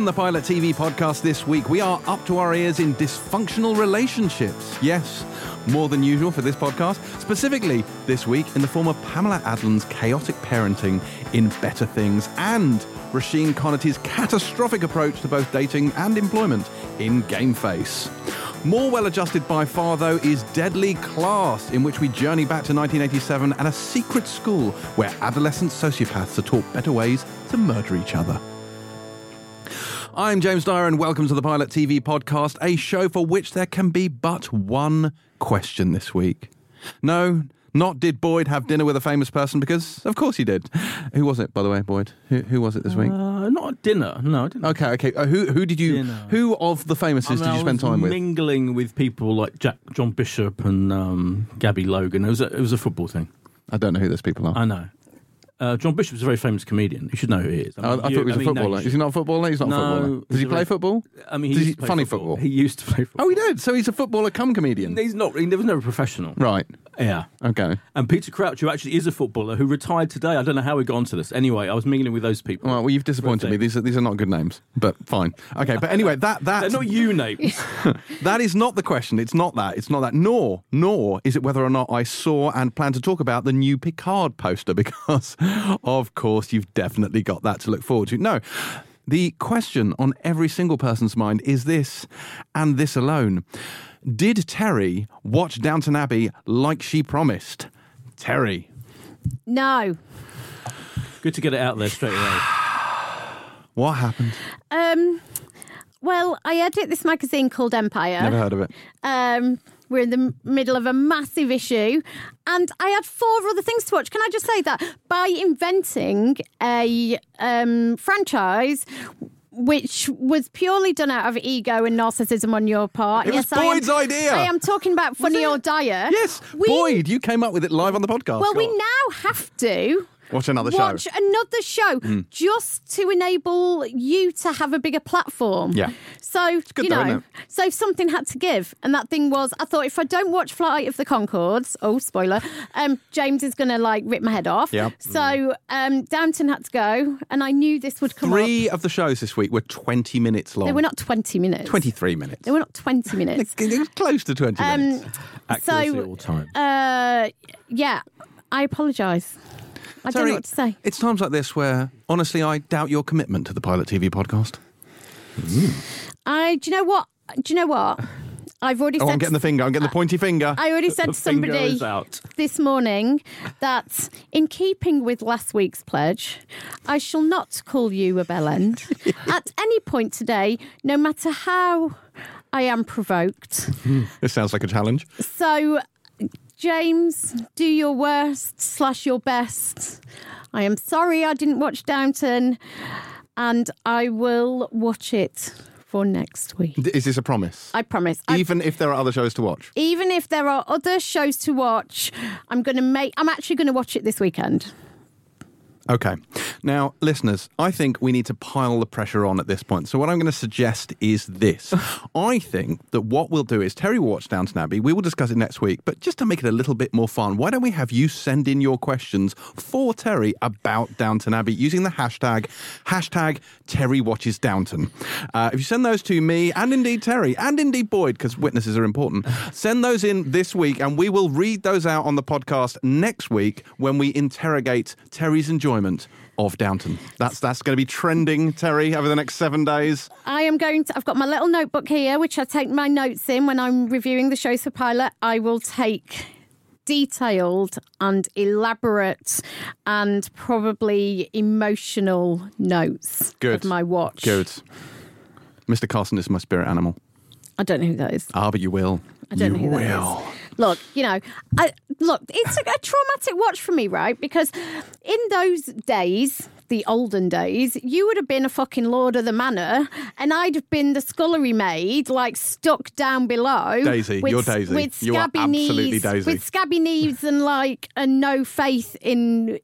On the Pilot TV podcast this week, we are up to our ears in dysfunctional relationships. Yes, more than usual for this podcast. Specifically, this week, in the form of Pamela Adlon's chaotic parenting in Better Things and Roisin Conaty's catastrophic approach to both dating and employment in Game Face. More well adjusted by far, though, is Deadly Class, in which we journey back to 1987 and a secret school where adolescent sociopaths are taught better ways to murder each other. I'm James Dyer, and welcome to the Pilot TV podcast, a show for which there can be but one question this week. No, not did Boyd have dinner with a famous person, because of course he did. Who was it, by the way, Boyd? Who, who was it this week? Uh, not dinner. No, I didn't. Okay, okay. Uh, who who did you? Dinner. Who of the famouses I mean, did you spend time with? Mingling with people like Jack, John Bishop and um, Gabby Logan. It was a, it was a football thing. I don't know who those people are. I know. Uh, John Bishop's a very famous comedian. You should know who he is. I, I mean, thought he was I a mean, no, footballer. you is he not a footballer? He's not a footballer. Does he play football? I mean, he he- play funny football. football? He used to play football. Oh, he did. So he's a footballer come comedian. He's not. He was never a professional. Right. Yeah. Okay. And Peter Crouch, who actually is a footballer, who retired today. I don't know how we got onto this. Anyway, I was mingling with those people. Well, well, you've disappointed me. These are these are not good names, but fine. Okay, but anyway, that that They're not you names. that is not the question. It's not that. It's not that. Nor nor is it whether or not I saw and plan to talk about the new Picard poster because, of course, you've definitely got that to look forward to. No. The question on every single person's mind is this, and this alone. Did Terry watch Downton Abbey like she promised? Terry. No. Good to get it out there straight away. What happened? Um, well, I edit this magazine called Empire. Never heard of it. Um, we're in the middle of a massive issue, and I had four other things to watch. Can I just say that by inventing a um, franchise. Which was purely done out of ego and narcissism on your part. It was I am- Boyd's idea. I am talking about Funny or Dire. Yes, We- Boyd, you came up with it live on the podcast. Well, we now have to watch another watch show. Watch another show just to enable you to have a bigger platform. Yeah. So good you though, know, so something had to give, and that thing was I thought if I don't watch Flight of the Conchords, oh spoiler, um, James is going to like rip my head off. Yeah. So um, Downton had to go, and I knew this would come Three up. of the shows this week were 20 minutes long. They were not twenty minutes. 23 minutes. They were not twenty minutes. It was close to 20 Um, minutes. Accuracy So- all time. uh, yeah, I apologise. I don't know what to say. It's times like this where, honestly, I doubt your commitment to the Pilot TV podcast. Hmm. I do you know what? Do you know what? I've already Oh, said I'm getting the finger. I'm getting the pointy finger. I already said The to somebody out. this morning that, in keeping with last week's pledge, I shall not call you a bell end at any point today, no matter how I am provoked. Hmm. this sounds like a challenge. So, James, do your worst slash your best. I am sorry I didn't watch Downton, and I will watch it for next week. Is this a promise? I promise. I Even if there are other shows to watch. even if there are other shows to watch, I'm going to make. I'm actually going to watch it this weekend. Okay. Now, listeners, I think we need to pile the pressure on at this point. So, what I'm going to suggest is this. I think that what we'll do is Terry will watch Downton Abbey. We will discuss it next week. But just to make it a little bit more fun, why don't we have you send in your questions for Terry about Downton Abbey using the hashtag, hashtag Terry Watches Downton. Uh, if you send those to me and indeed Terry and indeed Boyd, because witnesses are important, send those in this week and we will read those out on the podcast next week when we interrogate Terry's enjoyment of Downton. That's that's going to be trending, Terry, over the next seven days. I am going to. I've got my little notebook here, which I take my notes in when I'm reviewing the shows for pilot. I will take detailed and elaborate and probably emotional notes Good. of my watch. Good. Mr. Carson is my spirit animal. I don't know who that is. Ah, but you will. I don't you know who that will. is. Look, you know, I, look, it's a, a traumatic watch for me, right? Because in those days, the olden days, you would have been a fucking lord of the manor, and I'd have been the scullery maid, like stuck down below. Daisy, with, you're Daisy. With You are scabby absolutely knees, Daisy. with scabby knees, and like a no faith in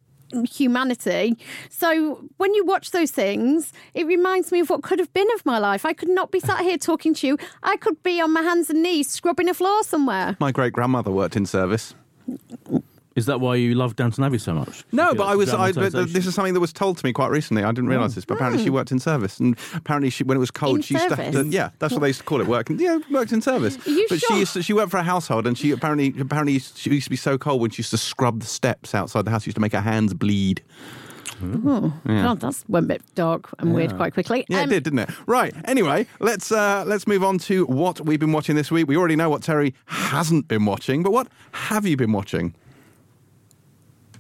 humanity. So when you watch those things, it reminds me of what could have been of my life. I could not be sat here talking to you. I could be on my hands and knees scrubbing a floor somewhere. My great grandmother worked in service. Is that why you love Downton Abbey so much? No, but I was. I, but this is something that was told to me quite recently. I didn't realise this, but apparently she worked in service, and apparently she, when it was cold, Hmm. In she used to have to. service? Yeah, that's what they used to call it. Working. Yeah, worked in service. Are you but sure? she used to, she worked for a household, and she apparently apparently she used to be so cold when she used to scrub the steps outside the house. She used to make her hands bleed. God, that's went a bit dark and weird quite quickly. Yeah, Um, it did, didn't it? Right. Anyway, let's uh, let's move on to what we've been watching this week. We already know what Terry hasn't been watching, but what have you been watching?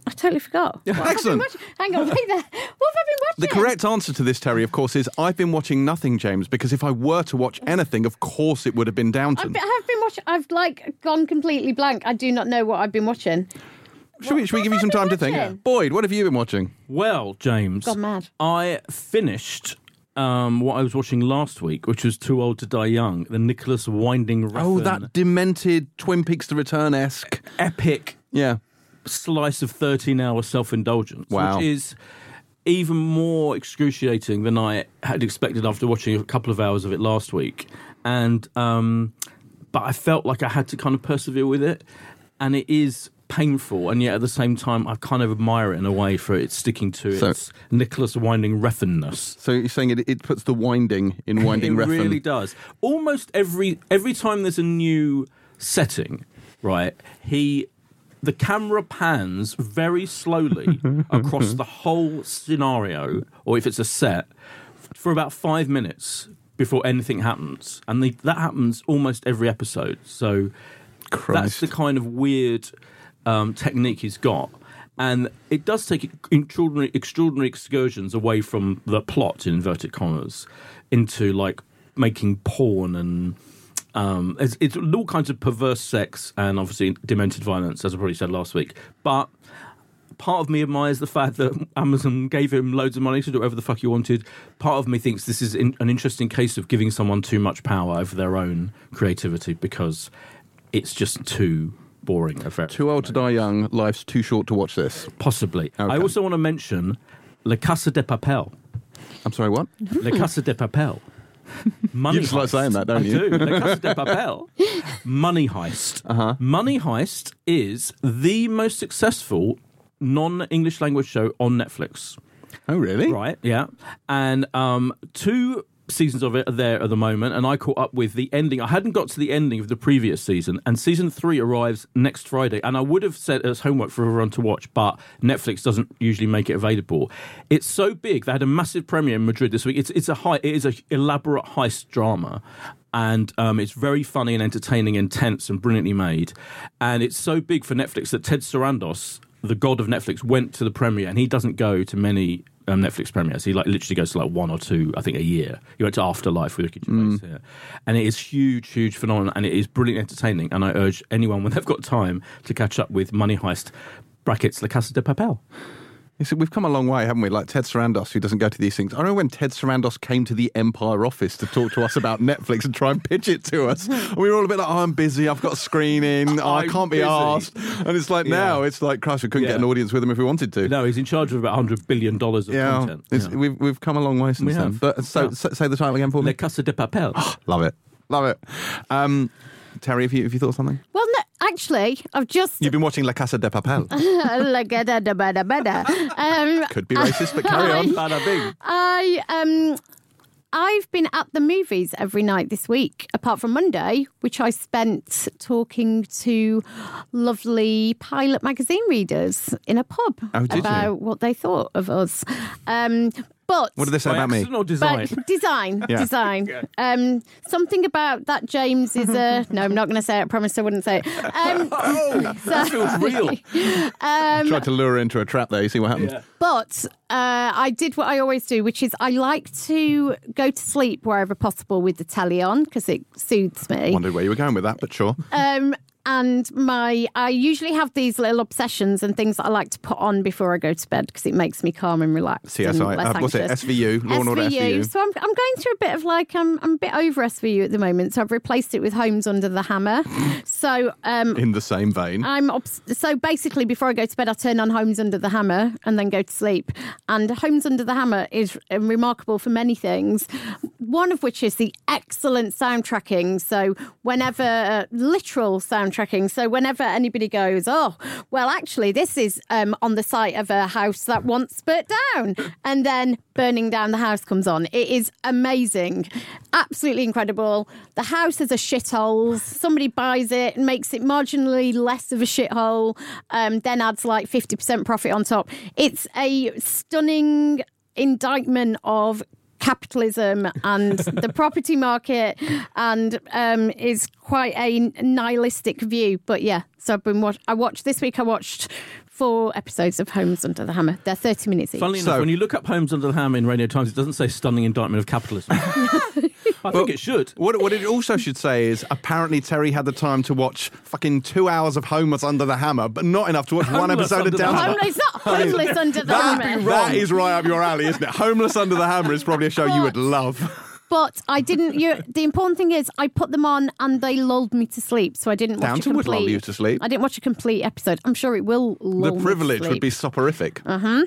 I totally forgot. What have excellent. watching? Hang on, wait there. What have I been watching? The correct answer to this, Terry, of course, is I've been watching nothing, James, because if I were to watch anything, of course it would have been I've Downton. been, I've been watching. I've like gone completely blank. I do not know what I've been watching. Should we, should we give you some time been to think? watching? Boyd, what have you been watching? Well, James, Gone mad. I finished um, what I was watching last week, which was Too Old to Die Young, the Nicholas Winding Refn Oh, that demented Twin Peaks: The Return esque. epic Yeah. Slice of 13 hour self indulgence, Wow. which is even more excruciating than I had expected after watching a couple of hours of it last week. And, um, but I felt like I had to kind of persevere with it. And it is painful, and yet at the same time, I kind of admire it in a way for it sticking to So- its Nicholas Winding Refnness. So you're saying it, it puts the winding in winding it Refn. really does. Almost every every time there's a new setting, right? He the camera pans very slowly across the whole scenario, or if it's a set, for about five minutes before anything happens, and the, that happens almost every episode. So that's the kind of weird um, technique he's got. And it does take extraordinary, extraordinary excursions away from the plot, in inverted commas, into like making porn and um, it's, it's all kinds of perverse sex and obviously demented violence, as I probably said last week. But part of me admires the fact that Amazon gave him loads of money to do whatever the fuck he wanted. Part of me thinks this is in, an interesting case of giving someone too much power over their own creativity because it's just too boring. a very- Too old to die young. Life's too short to watch this. Possibly. I also want to mention Le Casa de Papel. I'm sorry, what? Le Casa de Papel. Money You just like Heist. saying that, don't I you? do. Le Casa de Papel. Money Heist. Uh-huh. Money Heist is the most successful non-English language show on Netflix. Oh, really? Right, yeah. And um, two seasons of it are there at the moment, and I caught up with the ending. I hadn't got to the ending of the previous season, and season three arrives next Friday. And I would have said as homework for everyone to watch, but Netflix doesn't usually make it available. It's so big. They had a massive premiere in Madrid this week. It's it's a high, it is a elaborate heist drama. And um, it's very funny and entertaining, intense and brilliantly made. And it's so big for Netflix that Ted Sarandos, the god of Netflix, went to the premiere, and he doesn't go to many um, Netflix premieres. He like literally goes to like one or two, I think, a year. He went to Afterlife with Ricky Gervais here, and it is huge, huge phenomenon, and it is brilliant entertaining. And I urge anyone when they've got time to catch up with Money Heist brackets La Casa de Papel. You see, we've come a long way, haven't we? Like Ted Sarandos, who doesn't go to these things. I remember when Ted Sarandos came to the Empire office to talk to us about Netflix and try and pitch it to us. And we were all a bit like, oh, I'm busy, I've got a screening, oh, I can't be asked. And it's like now, it's like, Christ, we couldn't get an audience with him if we wanted to. No, he's in charge of about hundred billion dollars of yeah, content. Yeah. We've, we've come a long way since We then. have. But so, Yeah. so- say the title again for La me. Casa de Papel. Love it. Love it. Um, Terry, have you, have you thought of something? Well, no, actually, I've just You've been watching La Casa de Papel. da da da. Um, Could be racist, but carry on. Bada bing. I um I've been at the movies every night this week, apart from Monday, which I spent talking to lovely pilot magazine readers in a pub Oh, did you? about what they thought of us. Um, but What did they say about me? or design? but design, Yeah. design. Um, something about that James is a no. I'm not going to say it. I promised I wouldn't say it. Um, That feels real. um, Tried to lure her into a trap there. You see what happened? But uh, I did what I always do, which is I like to go to sleep wherever possible with the telly on because it soothes me. Wondered where you were going with that, but sure. Um, and my, I usually have these little obsessions and things that I like to put on before I go to bed because it makes me calm and relaxed. and CSI. less Uh, what's it? SVU. Law and Order SVU. So I'm, I'm going through a bit of like I'm I'm a bit over SVU at the moment. So I've replaced it with Homes Under the Hammer. so um, In the same vein. I'm obs- so basically before I go to bed, I turn on Homes Under the Hammer and then go to sleep. And Homes Under the Hammer is remarkable for many things. One of which is the excellent soundtracking. So whenever uh, literal soundtracking backtracking. So whenever anybody goes, oh, well, actually, this is um, on the site of a house that once burnt down, and then burning down the house comes on. It is amazing, absolutely incredible. The house is a shithole. Somebody buys it and makes it marginally less of a shithole, um, then adds like fifty percent profit on top. It's a stunning indictment of capitalism and the property market and um, is quite a nihilistic view. But yeah so i've been watch- i watched this week i watched four episodes of homes under the hammer they're 30 minutes each Funnily So- enough, when you look up Homes Under the Hammer in Radio Times, it doesn't say stunning indictment of capitalism. I think it should. What, what it also should say is apparently Terry had the time to watch fucking two hours of Homeless Under the Hammer, but not enough to watch one episode of Under the Downton. Hammer. Home- it's not homeless under the That, hammer that is right up your alley, isn't it? Homeless Under the Hammer is probably a show you would love. But i didn't you the important thing is i put them on and they lulled me to sleep so i didn't watch Downton a would lull you to sleep. i didn't watch a complete episode. I'm sure it will lull The me to privilege would be soporific. Uh-huh.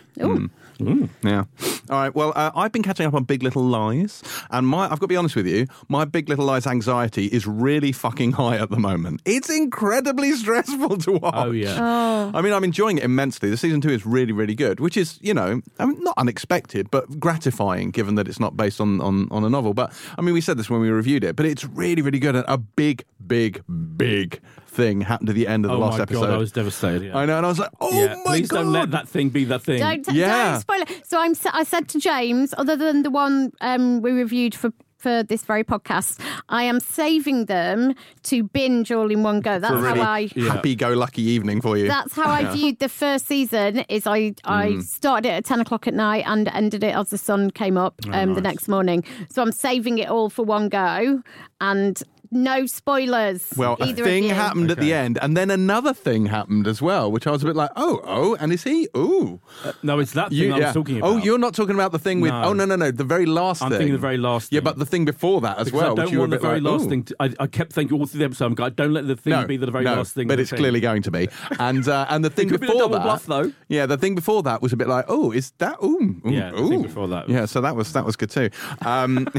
Ooh. Yeah. All right. Well, uh, I've been catching up on Big Little Lies, and my I've got to be honest with you, my Big Little Lies anxiety is really fucking high at the moment. It's incredibly stressful to watch. Oh, yeah. Oh. I mean, I'm enjoying it immensely. The season two is really, really good, which is, you know, I mean, not unexpected, but gratifying given that it's not based on, on, on a novel. But I mean, we said this when we reviewed it, but it's really, really good. And a big, big, big thing happened at the end of the Oh last my episode. god, I was devastated. Yeah. I know, and I was like, oh yeah. my Please god! Please don't let that thing be that thing. Don't, Yeah. don't spoil it. So I'm. s- I said to James, other than the one um, we reviewed for for this very podcast, I am saving them to binge all in one go. That's really how I. Yeah. happy-go-lucky evening for you. That's how I viewed the first season. Is I I Mm. started it at ten o'clock at night and ended it as the sun came up Oh, um, the next morning. So I'm saving it all for one go and no spoilers. Well, a either thing of you. happened at the end, and then another thing happened as well, which I was a bit like, oh, oh, and is he? Ooh. no, it's that thing You- I was yeah. talking about. Oh, you're not talking about the thing with. No. Oh, no, no, no. The very last thing. I'm thing. thinking the very last thing. Yeah, but the thing before that as Because well. I don't you were want the very like, last ooh. thing. To, I, I kept thinking all through the episode, I'm going, don't let the thing No, be the very no, last thing. but of the it's thing. clearly going to be. And uh, and the thing could be a before double that, bluff, though. Yeah, the thing before that was a bit like, oh, is that? Ooh, ooh Yeah, the ooh. thing before that was- Yeah, so that was that was good too. Um,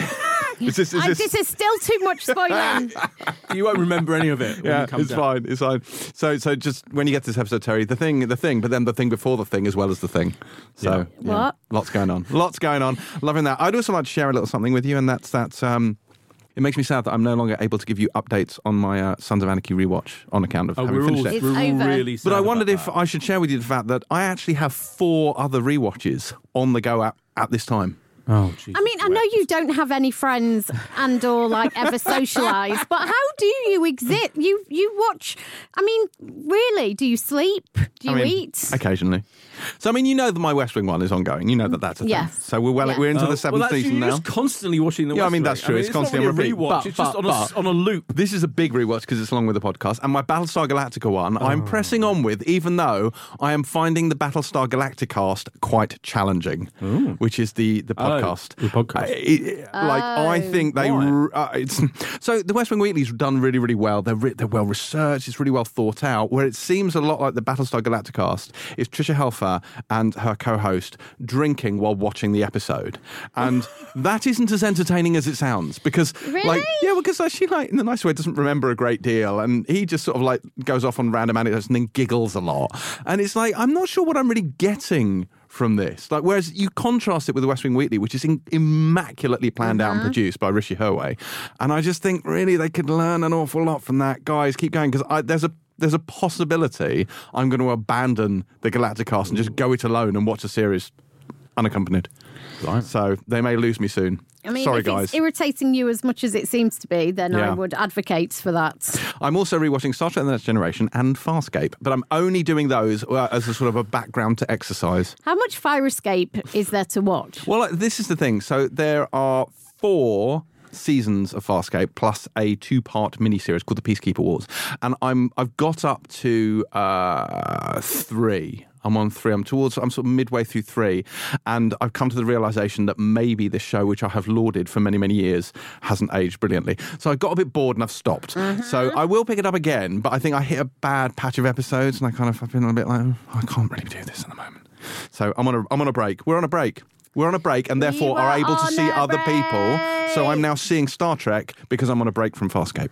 is this, is And this, this is still too much spoiling. You won't remember any of it. when yeah, it it's out. fine. It's fine. So, so just when you get to this episode, Terry, the thing, the thing, but then the thing before the thing as well as the thing. So, Yeah. What? Lots going on. Lots going on. Loving that. I'd also like to share a little something with you, and that's that. Um, it makes me sad that I'm no longer able to give you updates on my uh, Sons of Anarchy rewatch on account of Oh, having we're all, finished it. It's we're all over. really sad But I about wondered if that. I should share with you the fact that I actually have four other rewatches on the go at, at this time. Oh, Jesus I mean, I know you don't have any friends and or like ever socialise, but how do you exist? You you watch. I mean, really? Do you sleep? Do you I mean, eat? Occasionally. So, I mean, you know that my West Wing one is ongoing. You know that that's a thing. Yes. So we're well, Yeah. we're into Uh, the seventh well, that's, season you're now. just constantly watching the Yeah, I West mean, Wing. that's true. It's not constantly on really a repeat. rewatch. But- it's just but- on, a, on a loop. This is a big rewatch because it's along with the podcast, and my Battlestar Galactica one Oh. I'm pressing on with, even though I am finding the Battlestar Galacticast quite challenging, which is the the Oh, podcast. the podcast. Uh, it- like I Oh. think they, Why? r- uh, it's so the West Wing Weekly's done really really well. They're re- they're well researched. It's really well thought out. Where it seems a lot like the Battlestar Galacticast is Tricia Helfer and her co-host drinking while watching the episode, and that isn't as entertaining as it sounds because like yeah, because she like in the nice way doesn't remember a great deal, and he just sort of like goes off on random anecdotes and then giggles a lot, and it's like I'm not sure what I'm really getting from this. Like, whereas you contrast it with the West Wing Weekly, which is in, immaculately planned out and uh-huh. produced by Hrishi Hirway, and I just think really they could learn an awful lot from that. Guys, keep going because there's a there's a possibility I'm going to abandon the Galacticast and just go it alone and watch a series unaccompanied. Right. So they may lose me soon. I mean, Sorry, if guys. it's irritating you as much as it seems to be, then I would advocate for that. I'm also rewatching Star Trek: The Next Generation and Farscape, but I'm only doing those uh, as a sort of a background to exercise. How much Fire Escape is there to watch? Well, uh, this is the thing. So there are four seasons of Farscape plus a two-part miniseries called The Peacekeeper Wars, and I'm I've got up to uh, three. I'm on three. I'm towards. I'm sort of midway through three, and I've come to the realization that maybe this show, which I have lauded for many many years, hasn't aged brilliantly. So I got a bit bored and I've stopped. So I will pick it up again, but I think I hit a bad patch of episodes, and I kind of I've been a bit like, oh, I can't really do this at the moment. So I'm on a I'm on a break. We're on a break. We're on a break, and therefore were are able to see other people. So I'm now seeing Star Trek because I'm on a break from Farscape.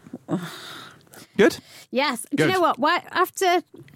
Good. Yes. Do you know what? Why, after,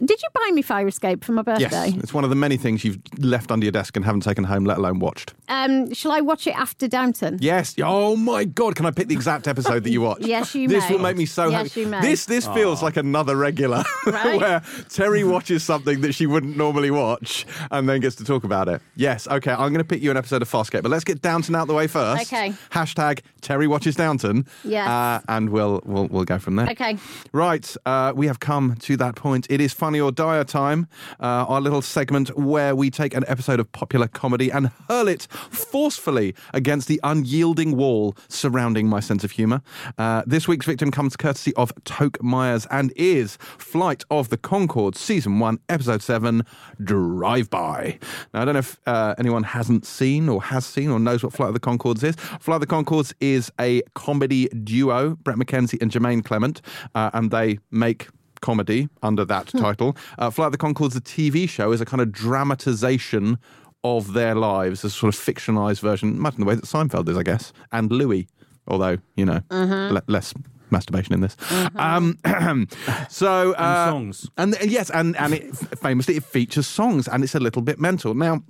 did you buy me Fire Escape for my birthday? Yes, it's one of the many things you've left under your desk and haven't taken home, let alone watched. Um, shall I watch it after Downton? Yes. Oh my God! Can I pick the exact episode that you watched? Yes, you may. This may. will make me so Yes, happy. you may. This this feels like another regular Right. where Terry watches something that she wouldn't normally watch and then gets to talk about it. Yes. Okay. I'm going to pick you an episode of Farscape, but let's get Downton out the way first. Okay. Hashtag Terry watches Downton. Yes. Uh, and we'll we'll we'll go from there. Okay. Right, uh, we have come to that point. It is Funny or Dire time, uh, our little segment where we take an episode of popular comedy and hurl it forcefully against the unyielding wall surrounding my sense of humour. Uh, this week's victim comes courtesy of Toke Myers and is Flight of the Conchords, Season 1, Episode 7, Drive By. Now, I don't know if uh, anyone hasn't seen or has seen or knows what Flight of the Conchords is. Flight of the Conchords is a comedy duo, Bret McKenzie and Jermaine Clement, uh, and they make comedy under that title. Uh, Flight of the Conchords, the TV show, is a kind of dramatization of their lives, a sort of fictionalized version, much in the way that Seinfeld is, I guess, and Louis, although, you know, le- less masturbation in this. Um, so, uh, songs. and yes, and and it, famously it features songs, and it's a little bit mental. Now,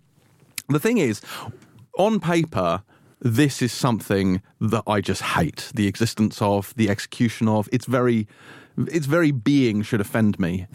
the thing is, on paper, this is something that I just hate the existence of, the execution of. It's very, its very being should offend me,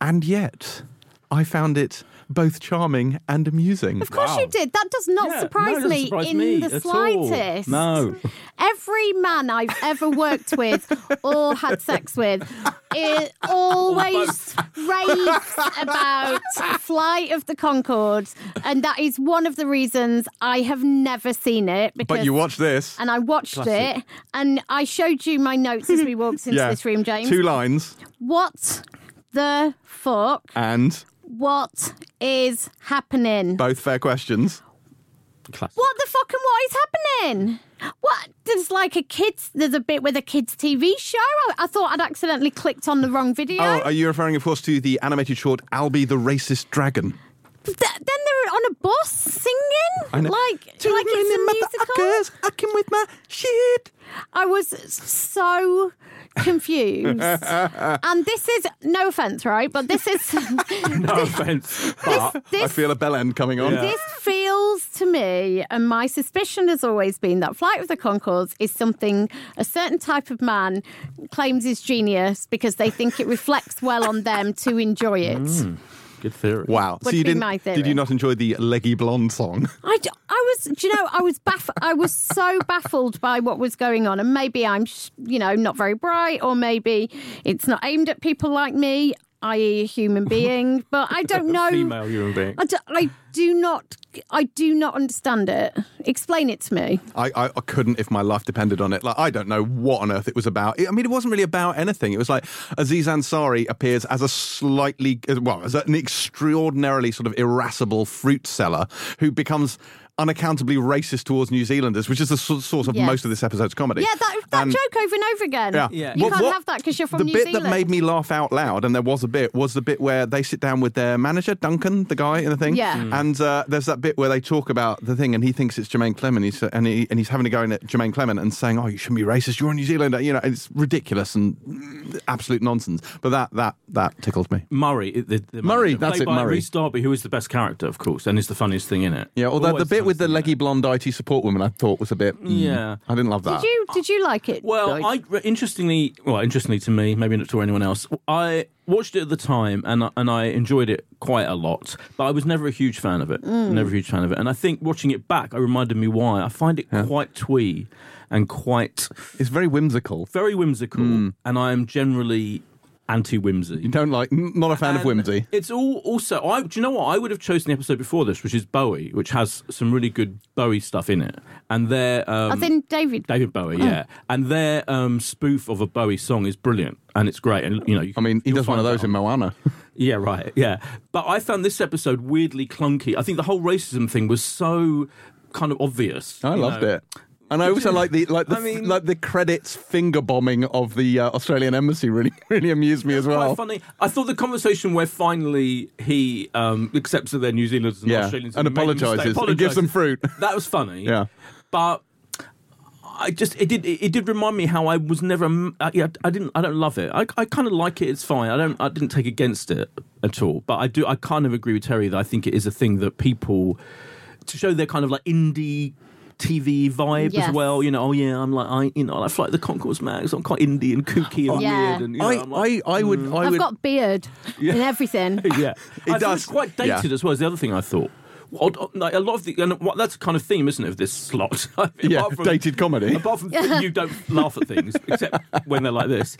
and yet I found it both charming and amusing. Of course Wow. you did. That does not Yeah, surprise it doesn't me surprise in me the at all. slightest. No. Every man I've ever worked with or had sex with it always raves about Flight of the Conchords, and that is one of the reasons I have never seen it. Because But you watched this, and I watched Classic. it, and I showed you my notes as we walked into yeah, this room, James. two lines, What the fuck? and What is happening? both fair questions. Classic. What the fuck and what is happening? What? There's like a kids. There's a bit with a kids' TV show. I, I thought I'd accidentally clicked on the wrong video. Oh, are you referring, of course, to the animated short "Albie the Racist Dragon"? Th- then they're on a bus singing, I know. like Two like it's a musical. motherfuckers, I can with my shit. I was so confused. and this is no offense, right? But this is No offense. But this I feel a bell end coming on. Yeah. This feels to me, and my suspicion has always been that Flight of the Conchords is something a certain type of man claims is genius because they think it reflects well on them to enjoy it. Mm. Good theory. Wow. Would so you didn't? my Did you not enjoy the Leggy Blonde song? I, d- I was, do you know, I was baff- I was so baffled by what was going on, and maybe I'm, sh- you know, not very bright, or maybe it's not aimed at people like me, i.e., a human being. But I don't know. Female human being. I do, I do not. I do not understand it. Explain it to me. I, I, I couldn't if my life depended on it. Like I don't know what on earth it was about. I mean, it wasn't really about anything. It was like Aziz Ansari appears as a slightly, well, as an extraordinarily sort of irascible fruit seller who becomes unaccountably racist towards New Zealanders, which is the source of Yes. most of this episode's comedy. Yeah, that, that And- joke over and over again. Yeah. Yeah. You What- can't what- have that because you're from the New bit Zealand. that made me laugh out loud, and there was a bit, was the bit where they sit down with their manager, Duncan, the guy in the thing. Yeah. Mm. And uh, there's that bit where they talk about the thing, and he thinks it's Jermaine Clement, he's, and, he, and he's having a go at Jermaine Clement and saying, "Oh, you shouldn't be racist. You're a New Zealander." You know, it's ridiculous and absolute nonsense. But that that that tickled me. Murray. the- the Murray, played that's it, by Murray. Rhys Darby, who is the best character, of course, and is the funniest thing in it. Yeah. Although the bit with the leggy blonde IT support woman, I thought was a bit. mm, Yeah. I didn't love that. Did you did you like it? Well, Joyce? I interestingly, well, interestingly to me, maybe not to anyone else. I watched it at the time, and I- and I enjoyed it quite a lot. But I was never a huge fan of it. Mm. Never a huge fan of it. And I think watching it back, I reminded me why. I find it quite twee and quite It's very whimsical. very whimsical, Mm. and I am generally anti whimsy. You don't like, not a fan of And whimsy. It's all also. I, do you know what? I would have chosen the episode before this, which is Bowie, which has some really good Bowie stuff in it, and their um, I think David. David Bowie, yeah, and their um, spoof of a Bowie song is brilliant, and it's great, and you know, you I mean, he does one of those in Moana. yeah, right, yeah. But I found this episode weirdly clunky. I think the whole racism thing was so kind of obvious. I loved know. it. And I also like the like the I mean- like the credits finger bombing of the uh, Australian embassy really really amused me as well. funny. I thought the conversation where finally he um, accepts that they're New Zealanders and Yeah, Australians and made a apologises and gives them fruit. That was funny. Yeah. but I just it did it, did remind me how I was never yeah I didn't I don't love it I, I kind of like it it's fine I don't I didn't take against it at all but I do I kind of agree with Terry that I think it is a thing that people to show their kind of like indie TV vibe Yes. as well you know oh yeah I'm like I you know I fly the Concourse Max I'm quite indie and kooky and Yeah. weird and you know, I, I'm like, I, I would, mm. I I've would. got beard and everything. yeah, It I does- It's quite yeah. dated as well. Is the other thing I thought. Well, like a lot of the and what that's a kind of theme, isn't it, of this slot? yeah, Apart from- dated comedy. Apart from you don't laugh at things, except when they're like this.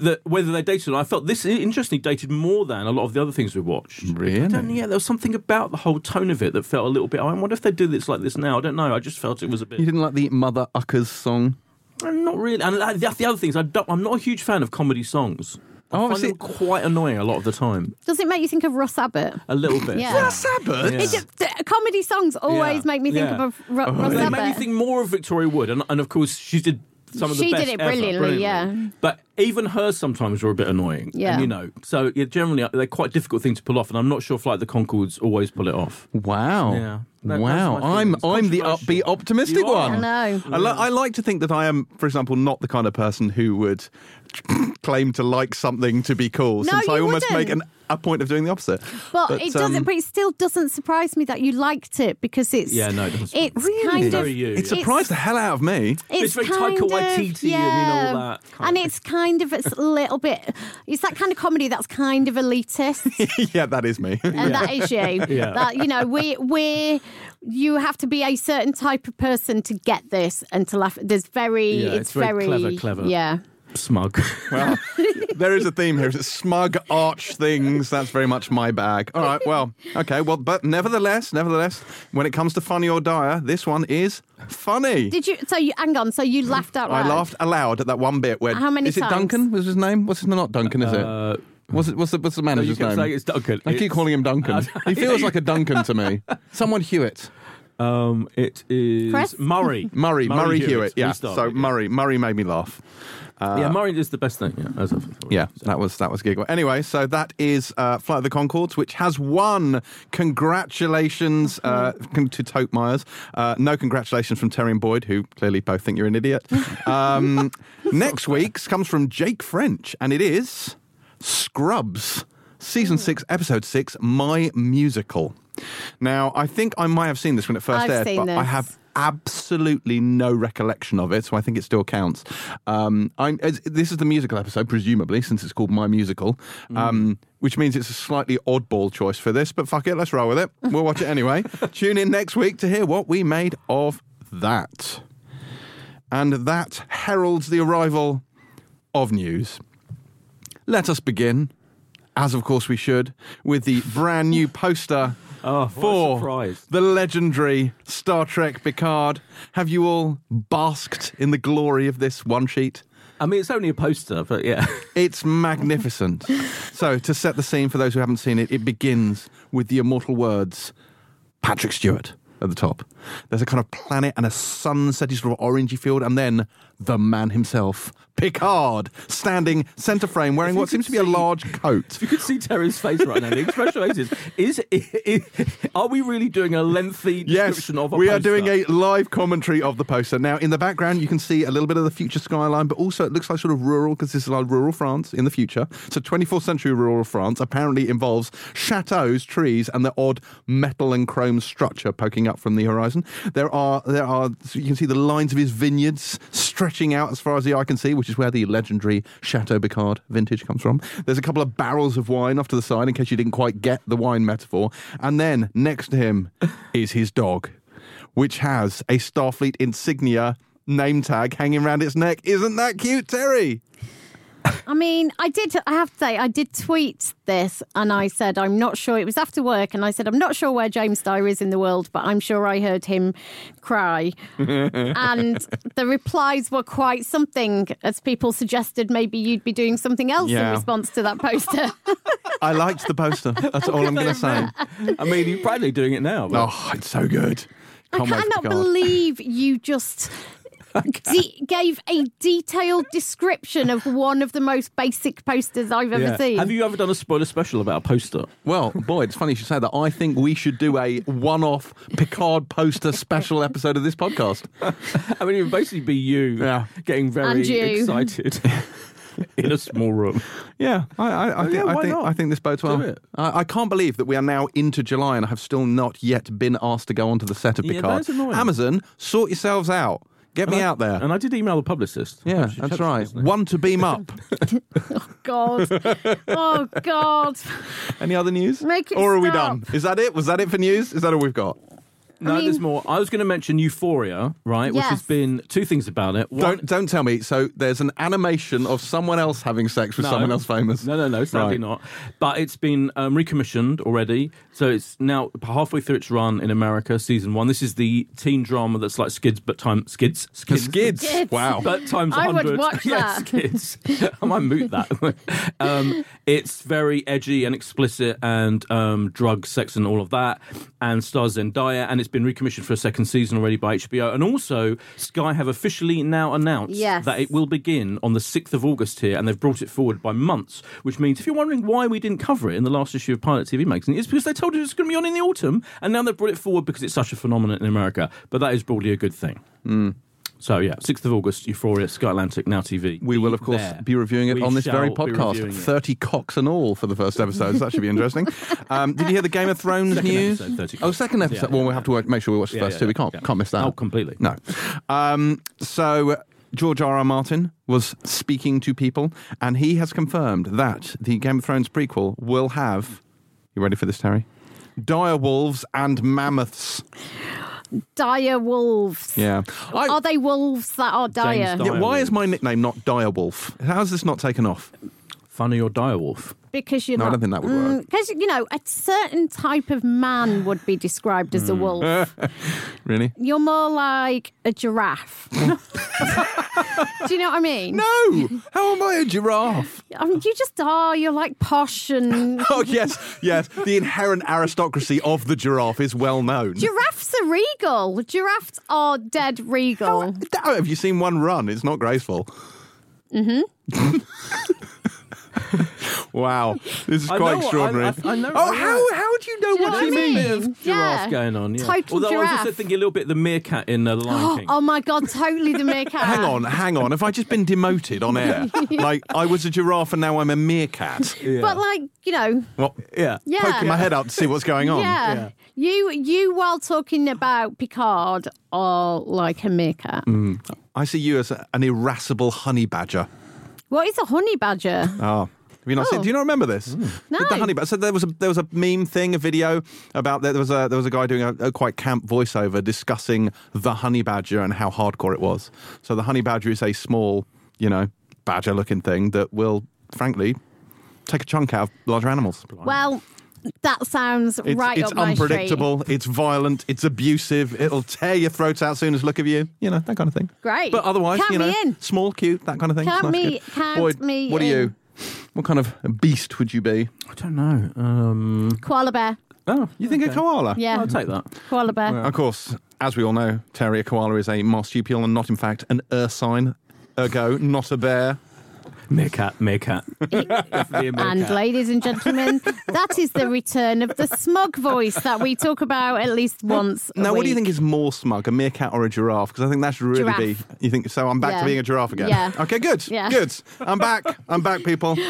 That whether they're dated, or not, I felt this interestingly dated more than a lot of the other things we watched. Really? I don't, yeah, there was something about the whole tone of it that felt a little bit. I wonder if they do this like this now. I don't know. I just felt it was a bit. You didn't like the Mother Uckers song? Uh, not really. And uh, like, the, the other things, I don't, I'm not a huge fan of comedy songs. I Oh, find see- them quite annoying a lot of the time. Does it make you think of Russ Abbott? A little bit. Yeah. Sabbath? Yeah. It just- the comedy songs always Yeah. make me think Yeah. of Ru- Oh, Russ They Abbott. made me think more of Victoria Wood, and, and of course she did some of the She best did it ever, brilliantly, yeah. But even hers sometimes were a bit annoying. Yeah. and, you know. So yeah, generally uh, they're quite difficult things to pull off, and I'm not sure if like the Conchords always pull it off. Wow. Yeah. That- wow. that's my I'm feeling. I'm It's the controversial. upbeat, optimistic You are. one. I know. I, li- I like to think that I am, for example, not the kind of person who would claim to like something to be cool, No, since I you almost make wouldn't. an, a point of doing the opposite. But, it doesn't. um, but it still doesn't surprise me that you liked it because it's. Yeah, no, it doesn't surprise It's me. kind Very of. you, it yeah. surprised the hell out of me. It's very kind Taika of, Waititi and, you know, yeah. all that kind and of it's kind of it's a little bit. It's that kind of comedy that's kind of elitist, yeah, that is me. and that is you. Yeah. That you know, we we you have to be a certain type of person to get this and to laugh. There's very. Yeah, it's, it's very clever, clever. Yeah. Smug. Well, there is a theme here. It's smug arch things. That's very much my bag. All right. Well, okay. Well, but nevertheless, nevertheless, when it comes to funny or dire, this one is funny. Did you? So you hang on. So you laughed out loud. I laughed aloud at that one bit where. How many Is it times? Duncan? Was his name? What's his name? Not Duncan, is it? Uh, What's it? What's the, what's the you manager's kept name? saying it's Duncan. I keep calling him Duncan. he feels like a Duncan to me. Someone Hewitt. Um, it is Chris? Murray. Murray. Murray, Hewitt. Yeah. So. Murray. Murray made me laugh. Yeah, Murray is the best thing. Yeah, as I've- Yeah, that was that was giggle. Anyway, so that is uh, Flight of the Conchords, which has won. Congratulations uh, to Tote Myers. Uh, no congratulations from Terry and Boyd, who clearly both think you're an idiot. Um, next week's comes from Jake French, and it is Scrubs, season six, episode six, My Musical. Now, I think I might have seen this when it 1st I've aired, seen but I have absolutely no recollection of it, so I think it still counts. Um, I'm, this is the musical episode, presumably, since it's called My Musical, um, which means it's a slightly oddball choice for this, but fuck it, let's roll with it. We'll watch it anyway. Tune in next week to hear what we made of that. And that heralds the arrival of news. Let us begin, as of course we should, with the brand new poster Oh, for the legendary Star Trek Picard. Have you all basked in the glory of this one sheet? I mean, it's only a poster, but yeah. It's magnificent. so, to set the scene for those who haven't seen it, it begins with the immortal words Patrick Stewart at the top. There's a kind of planet and a sunsetty sort of orangey field, and then the man himself, Picard, standing centre frame wearing what seems to be a large coat. If you could see Terry's face right now, the expression on his is, is, are we really doing a lengthy Yes, description of a we are doing a live commentary of the poster. Now, in the background, you can see a little bit of the future skyline, but also it looks like sort of rural because this is like rural France in the future. So, 24th century rural France apparently involves chateaus, trees, and the odd metal and chrome structure poking up from the horizon. There are there are so you can see the lines of his vineyards stretching out as far as the eye can see, which is where the legendary Chateau Picard vintage comes from. There's a couple of barrels of wine off to the side in case you didn't quite get the wine metaphor, and then next to him is his dog, which has a Starfleet insignia name tag hanging around its neck. Isn't that cute, Terry? I mean, I did. I have to say, I did tweet this, and I said I'm not sure. It was after work, and I said I'm not sure where James Dyer is in the world, but I'm sure I heard him cry. and the replies were quite something, as people suggested maybe you'd be doing something else Yeah. in response to that poster. I liked the poster. That's all I'm going to say. I mean, you're probably doing it now. But Oh, it's so good. I Can't wait for cannot believe you just. De- gave a detailed description of one of the most basic posters I've ever Yeah. seen. Have you ever done a spoiler special about a poster? Well, boy, it's funny you should say that. I think we should do a one-off Picard poster special episode of this podcast. I mean, it would basically be you Yeah. getting very And you. excited in a small room. Yeah, I, I, I, Oh, think, yeah, I why think not? I think this bodes well. It. I, I can't believe that we are now into July and I have still not yet been asked to go onto the set of Yeah, Picard. that's annoying. Amazon, sort yourselves out. Get me I- out there. And I did email the publicist. yeah, that's right. doesn't? One to beam up. Oh God. oh, God. Any other news? Make it or are we done? Is that it? Was that it for news? Is that all we've got? No, mean- there's more. I was going to mention Euphoria, right? Which has been two things about it. One, Don't don't tell me. So there's an animation of someone else having sex with No. someone else famous. No, no, no, sadly Right. not. But it's been um, recommissioned already. So it's now halfway through its run in America, season one. This is the teen drama that's like Skids, but time Skids, The Skids, skids. Skids. Wow. But times I would 100. watch yeah, that. Skids. I might moot that. um, it's very edgy and explicit and um, drug, sex, and all of that. And stars Zendaya. And it's been recommissioned for a second season already by HBO. And also, Sky have officially now announced Yes. that it will begin on the 6th of August here. And they've brought it forward by months, which means if you're wondering why we didn't cover it in the last issue of Pilot TV Magazine, it's because they told us it's going to be on in the autumn. And now they've brought it forward because it's such a phenomenon in America. But that is broadly a good thing. Hmm. So yeah, sixth of August, Euphoria, Sky Atlantic, Now TV. We will, of course, there. be reviewing it We on this very podcast. 30 cocks and all for the first episode. so that should be interesting. Um, did you hear the Game of Thrones Second news? episode, oh, second episode. Yeah, well, yeah, we'll have to work, make sure we watch the Yeah, first two. We can't, can't miss that. Oh, completely. No. Um, so, George R. R. Martin was speaking to people, and he has confirmed that the Game of Thrones prequel will have. You ready for this, Terry? Dire wolves and mammoths. Dire wolves. Yeah. I- Are they wolves that are dire? Dyer. yeah, why is my nickname not Dire Wolf? How's this not taken off? Funny or direwolf? Because you're No, I not. don't think that would work. Because, you know, a certain type of man would be described as a wolf. Really? You're more like a giraffe. Do you know what I mean? No! How am I a giraffe? I mean, you just are. You're like posh and. Oh, yes, yes. The inherent aristocracy of the giraffe is well known. Giraffes are regal. Giraffes are dead regal. Oh, have you seen one run? It's not graceful. Mm-hmm. Wow, this is I quite know extraordinary. I- I- I know- oh, how how do you know Do you what know you what I mean? mean? Bit of giraffe Yeah. going on, yeah. Total Although I was also thinking a little bit the meerkat in uh, The Lion King. Oh my god, totally the meerkat. Hang on, hang on. Have I just been demoted on air? Like I was a giraffe and now I'm a meerkat. But like, you know, well, Yeah. yeah. Poking my head out to see what's going on. Yeah. Yeah. You you while talking about Picard are like a meerkat. Mm. I see you as a- an irascible honey badger. What is a honey badger? Oh. Have you not seen? Oh. Do you not remember this? Mm. No. The honey badger. So there was a there was a meme thing, a video about there was a there was a guy doing a, a quite camp voiceover discussing the honey badger and how hardcore it was. So the honey badger is a small, you know, badger looking thing that will, frankly, take a chunk out of larger animals. Well, that sounds It's, right it's unpredictable. It's violent. It's abusive. It'll tear your throat out soon as look of you. You know that kind of thing. Great. But otherwise, Count you know, in. small, cute, that kind of thing. Count nice, me- good. count Boyd, me What are you? In. What kind of beast would you be? I don't know. Um, Koala bear. oh, You think a koala? Yeah. I'll take that. Koala bear. Of course, as we all know, Terry, a koala is a marsupial and not, in fact, an ursine. Ergo, not a bear. Meerkat, meerkat. And ladies and gentlemen, that is the return of the smug voice that we talk about at least once. a Now, what do you think is more smug, a meerkat or a giraffe? Because I think that should really Giraffe. be. You think so? I'm back Yeah. to being a giraffe again. Yeah. Okay, good. Yeah. Good. I'm back. I'm back, people.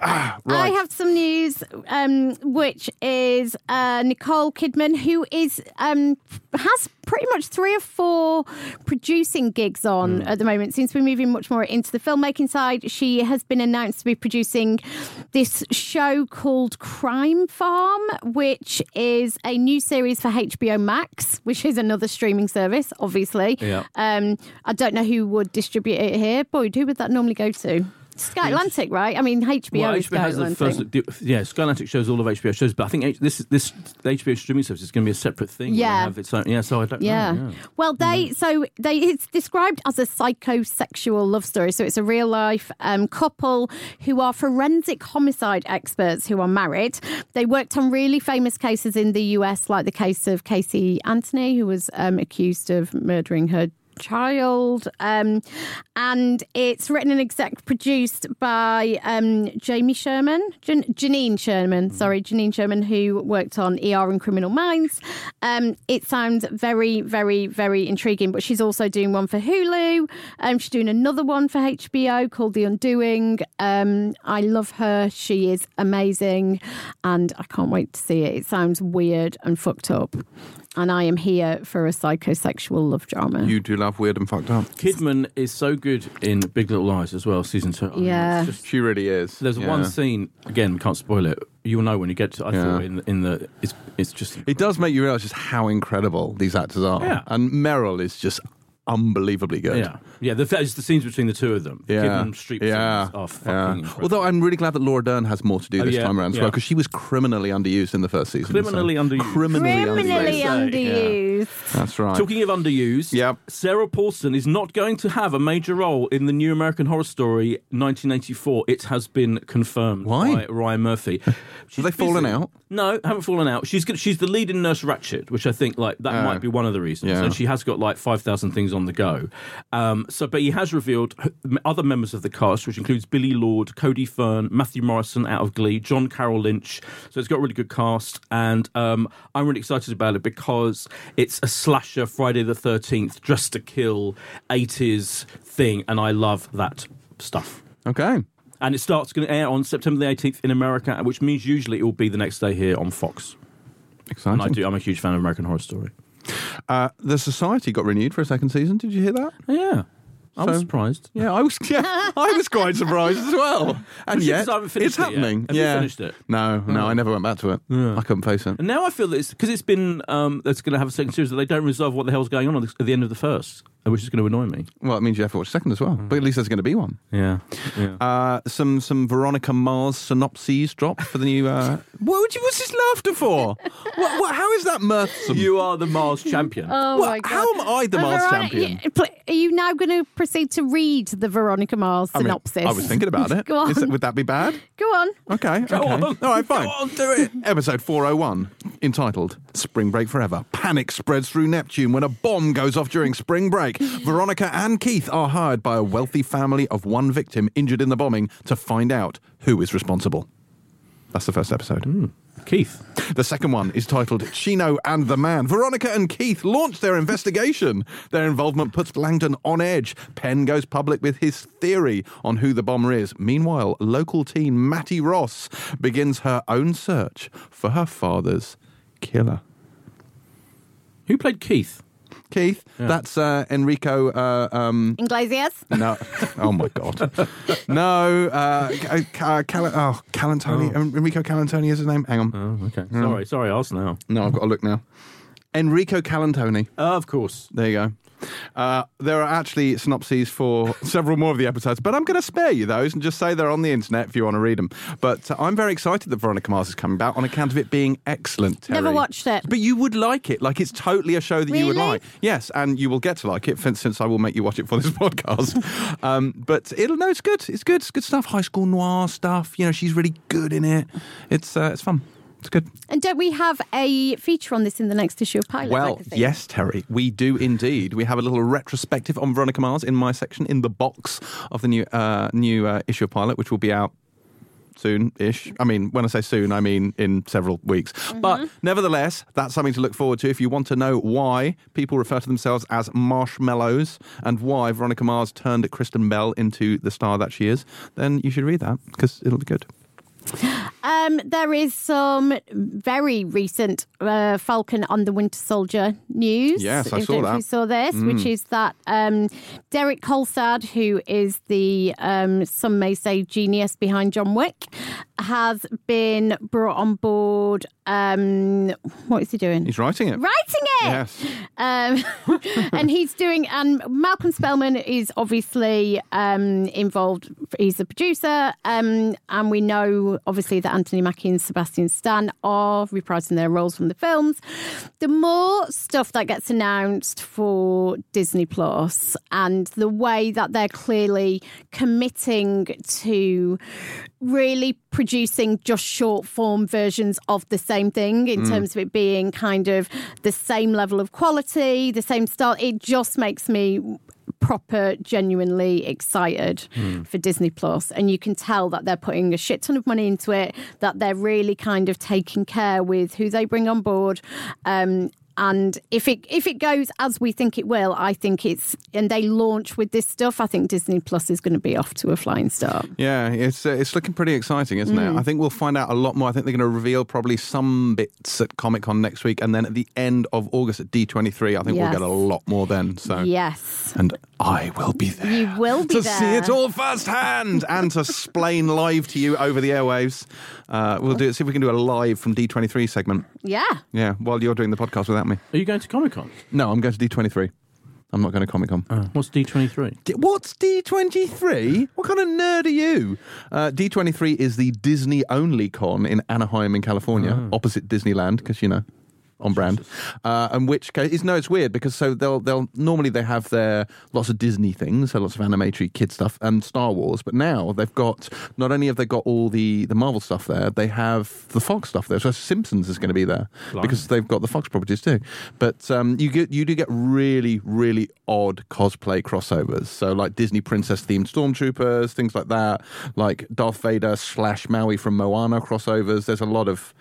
Ah, right. I have some news, um, which is uh, Nicole Kidman, who is um, has pretty much three or four producing gigs on Hmm. at the moment. Seems to be moving much more into the filmmaking side. She has been announced to be producing this show called Crime Farm, which is a new series for HBO Max, which is another streaming service, obviously. Yeah. Um, I don't know who would distribute it here. Boyd, who would that normally go to? Sky Atlantic, right? I mean, HBO Well, HBO has the first. Yeah, Sky Atlantic shows all of HBO shows, but I think H- this this the HBO streaming service is going to be a separate thing. Yeah. own, yeah. So I don't Yeah. know. Well, they so they it's described as a psychosexual love story. So it's a real life um, couple who are forensic homicide experts who are married. They worked on really famous cases in the US, like the case of Casey Anthony, who was um, accused of murdering her child. Um, and it's written and exec produced by um, Jamie Sherman, Jan- Janine Sherman, sorry, Janine Sherman, who worked on ER and Criminal Minds. Um, it sounds very, very, very intriguing, but she's also doing one for Hulu. Um, she's doing another one for HBO called The Undoing. Um, I love her. She is amazing, and I can't wait to see it. It sounds weird and fucked up. And I am here for a psychosexual love drama. You do love weird and fucked up. Kidman is so good in Big Little Lies as well, season two. I mean, Yeah. it's just- She really is. there's Yeah. one scene again. We can't spoil it. You'll know when you get to. I Yeah. thought in in the it's it's just It does make you realise just how incredible these actors are. Yeah. And Meryl is just unbelievably good. yeah yeah. The it's the scenes between the two of them. Yeah. Kidman Streep yeah. are fucking yeah. incredible. Although I'm really glad that Laura Dern has more to do Oh, this yeah, time around as yeah. well because she was criminally underused in the first season. so- Criminally underused. Criminally, Criminally underused. underused. That's right. Talking of underused, Yep. Sarah Paulson is not going to have a major role in the new American Horror Story 1984. It has been confirmed Why? by Ryan Murphy. Have they fallen out? No, haven't fallen out. She's she's the lead in Nurse Ratched, which I think like that Oh. might be one of the reasons. Yeah. And she has got like five thousand things on the go. Um, so, but he has revealed other members of the cast, which includes Billie Lourd, Cody Fern, Matthew Morrison out of Glee, John Carroll Lynch. So it's got a really good cast, and um, I'm really excited about it because it's a slasher Friday the Thirteenth, just to Kill, 80s thing, and I love that stuff. Okay. And it starts going to air on September the 18th in America, which means usually it will be the next day here on Fox. Exciting. And I do. I'm a huge fan of American Horror Story. Uh, the Society got renewed for a second season. Did you hear that? Yeah, I was So- surprised. Yeah, I was. Yeah, I was quite surprised as well. And Because yet, I haven't finished it's it yet. happening. Have you yeah. finished it? No, no, I never went back to it. I couldn't face it. And now I feel that it's because it's been um, that's going to have a second series that they don't resolve what the hell's going on at the, end of the first, which is going to annoy me. Well, it means you have to watch second as well. But at least there's going to be one. Yeah, yeah. Uh, some some Veronica Mars synopses dropped for the new. Uh... what would you? What's this laughter for? what, what, how is that mirthsome? you are the Mars champion. Oh What- my god! how am I the Mars Veronica- champion? y- pl- Are you now going to proceed to read the Veronica Mars I mean, synopsis? I was thinking about it. Go on. Is that- would that be bad? Go on. Okay. Go okay. on. All right, fine. Go on, do it. Episode 401, entitled Spring Break Forever. Panic spreads through Neptune when a bomb goes off during spring break. Veronica and Keith are hired by a wealthy family of one victim injured in the bombing to find out who is responsible. That's the first episode. Hmm. Keith. The second one is titled Chino and the Man. Veronica and Keith launch their investigation. Their involvement puts Langdon on edge. Penn goes public with his theory on who the bomber is. Meanwhile, local teen Matty Ross begins her own search for her father's killer. Who played Keith? Keith, that's uh, Enrico. Uh, um, Iglesias. no, oh my God, no. Uh, Cal- Cal- oh, Colantoni. Enrico Colantoni is his name. Hang on. Oh, okay. Sorry, sorry, I asked now. No, I've got to look now. Enrico Colantoni. Uh, of course. There you go. Uh, there are actually synopses for several more of the episodes, but I'm going to spare you those and just say they're on the internet if you want to read them. But uh, I'm very excited that Veronica Mars is coming back on account of it being excellent. Terry. Never watched it. But you would like it. Like it's totally a show that you would like. Yes, and you will get to like it since, since I will make you watch it for this podcast. um, but it'll no, it's good. It's good. It's good stuff. High school noir stuff. You know, she's really good in it. It's uh, it's fun. It's good. And don't we have a feature on this in the next issue of Pilot Well, yes, Terry, we do indeed. We have a little retrospective on Veronica Mars in my section in the box of the new uh, new uh, issue of Pilot, which will be out soon-ish. I mean, when I say soon, I mean in several weeks. But nevertheless, that's something to look forward to if you want to know why people refer to themselves as marshmallows and why Veronica Mars turned Kristen Bell into the star that she is. Then you should read that because it'll be good. Um, there is some very recent uh, Falcon on the Winter Soldier news. Yes, I If saw that. Mm. saw this, which is that um, Derek Kolstad, who is the um, some may say genius behind John Wick, has been brought on board. Um, what is he doing? He's writing it. Writing it. Yes. Um, and he's doing, and Malcolm Spellman is obviously um, involved. He's the producer, um, and we know obviously that Anthony Mackie and Sebastian Stan are reprising their roles from the films. The more stuff that gets announced for Disney Plus, and the way that they're clearly committing to really producing just short form versions of the same thing in terms of it being kind of the same level of quality, the same style. It just makes me proper genuinely excited for Disney Plus. And you can tell that they're putting a shit ton of money into it that they're really kind of taking care with who they bring on board um and if it if it goes as we think it will, I think it's and they launch with this stuff. I think Disney Plus is going to be off to a flying start. Yeah, it's uh, it's looking pretty exciting, isn't Mm. it? I think we'll find out a lot more. I think they're going to reveal probably some bits at Comic Con next week, and then at the end of August at D23, I think Yes. we'll get a lot more then. So, Yes, and I will be there. you will be there. to there. see it all firsthand and to explain live to you over the airwaves. Uh, we'll do it. See if we can do a live from D23 segment. Yeah. Yeah, while you're doing the podcast without me. Are you going to Comic Con? No, I'm going to D23. I'm not going to Comic Con. What's D23? D- What's D23? What kind of nerd are you? Uh, D23 is the Disney only con in Anaheim, in California, opposite Disneyland, because you know. On brand, uh, in which case, it's, no, it's weird because so they'll they'll normally they have their lots of Disney things, so lots of animatory kid stuff and Star Wars, but now they've got not only have they got all the the Marvel stuff there, they have the Fox stuff there. So Simpsons is going to be there because they've got the Fox properties too. But um, you get you do get really really odd cosplay crossovers. So like Disney princess themed stormtroopers, things like that, like Darth Vader slash Maui from Moana crossovers. There's a lot of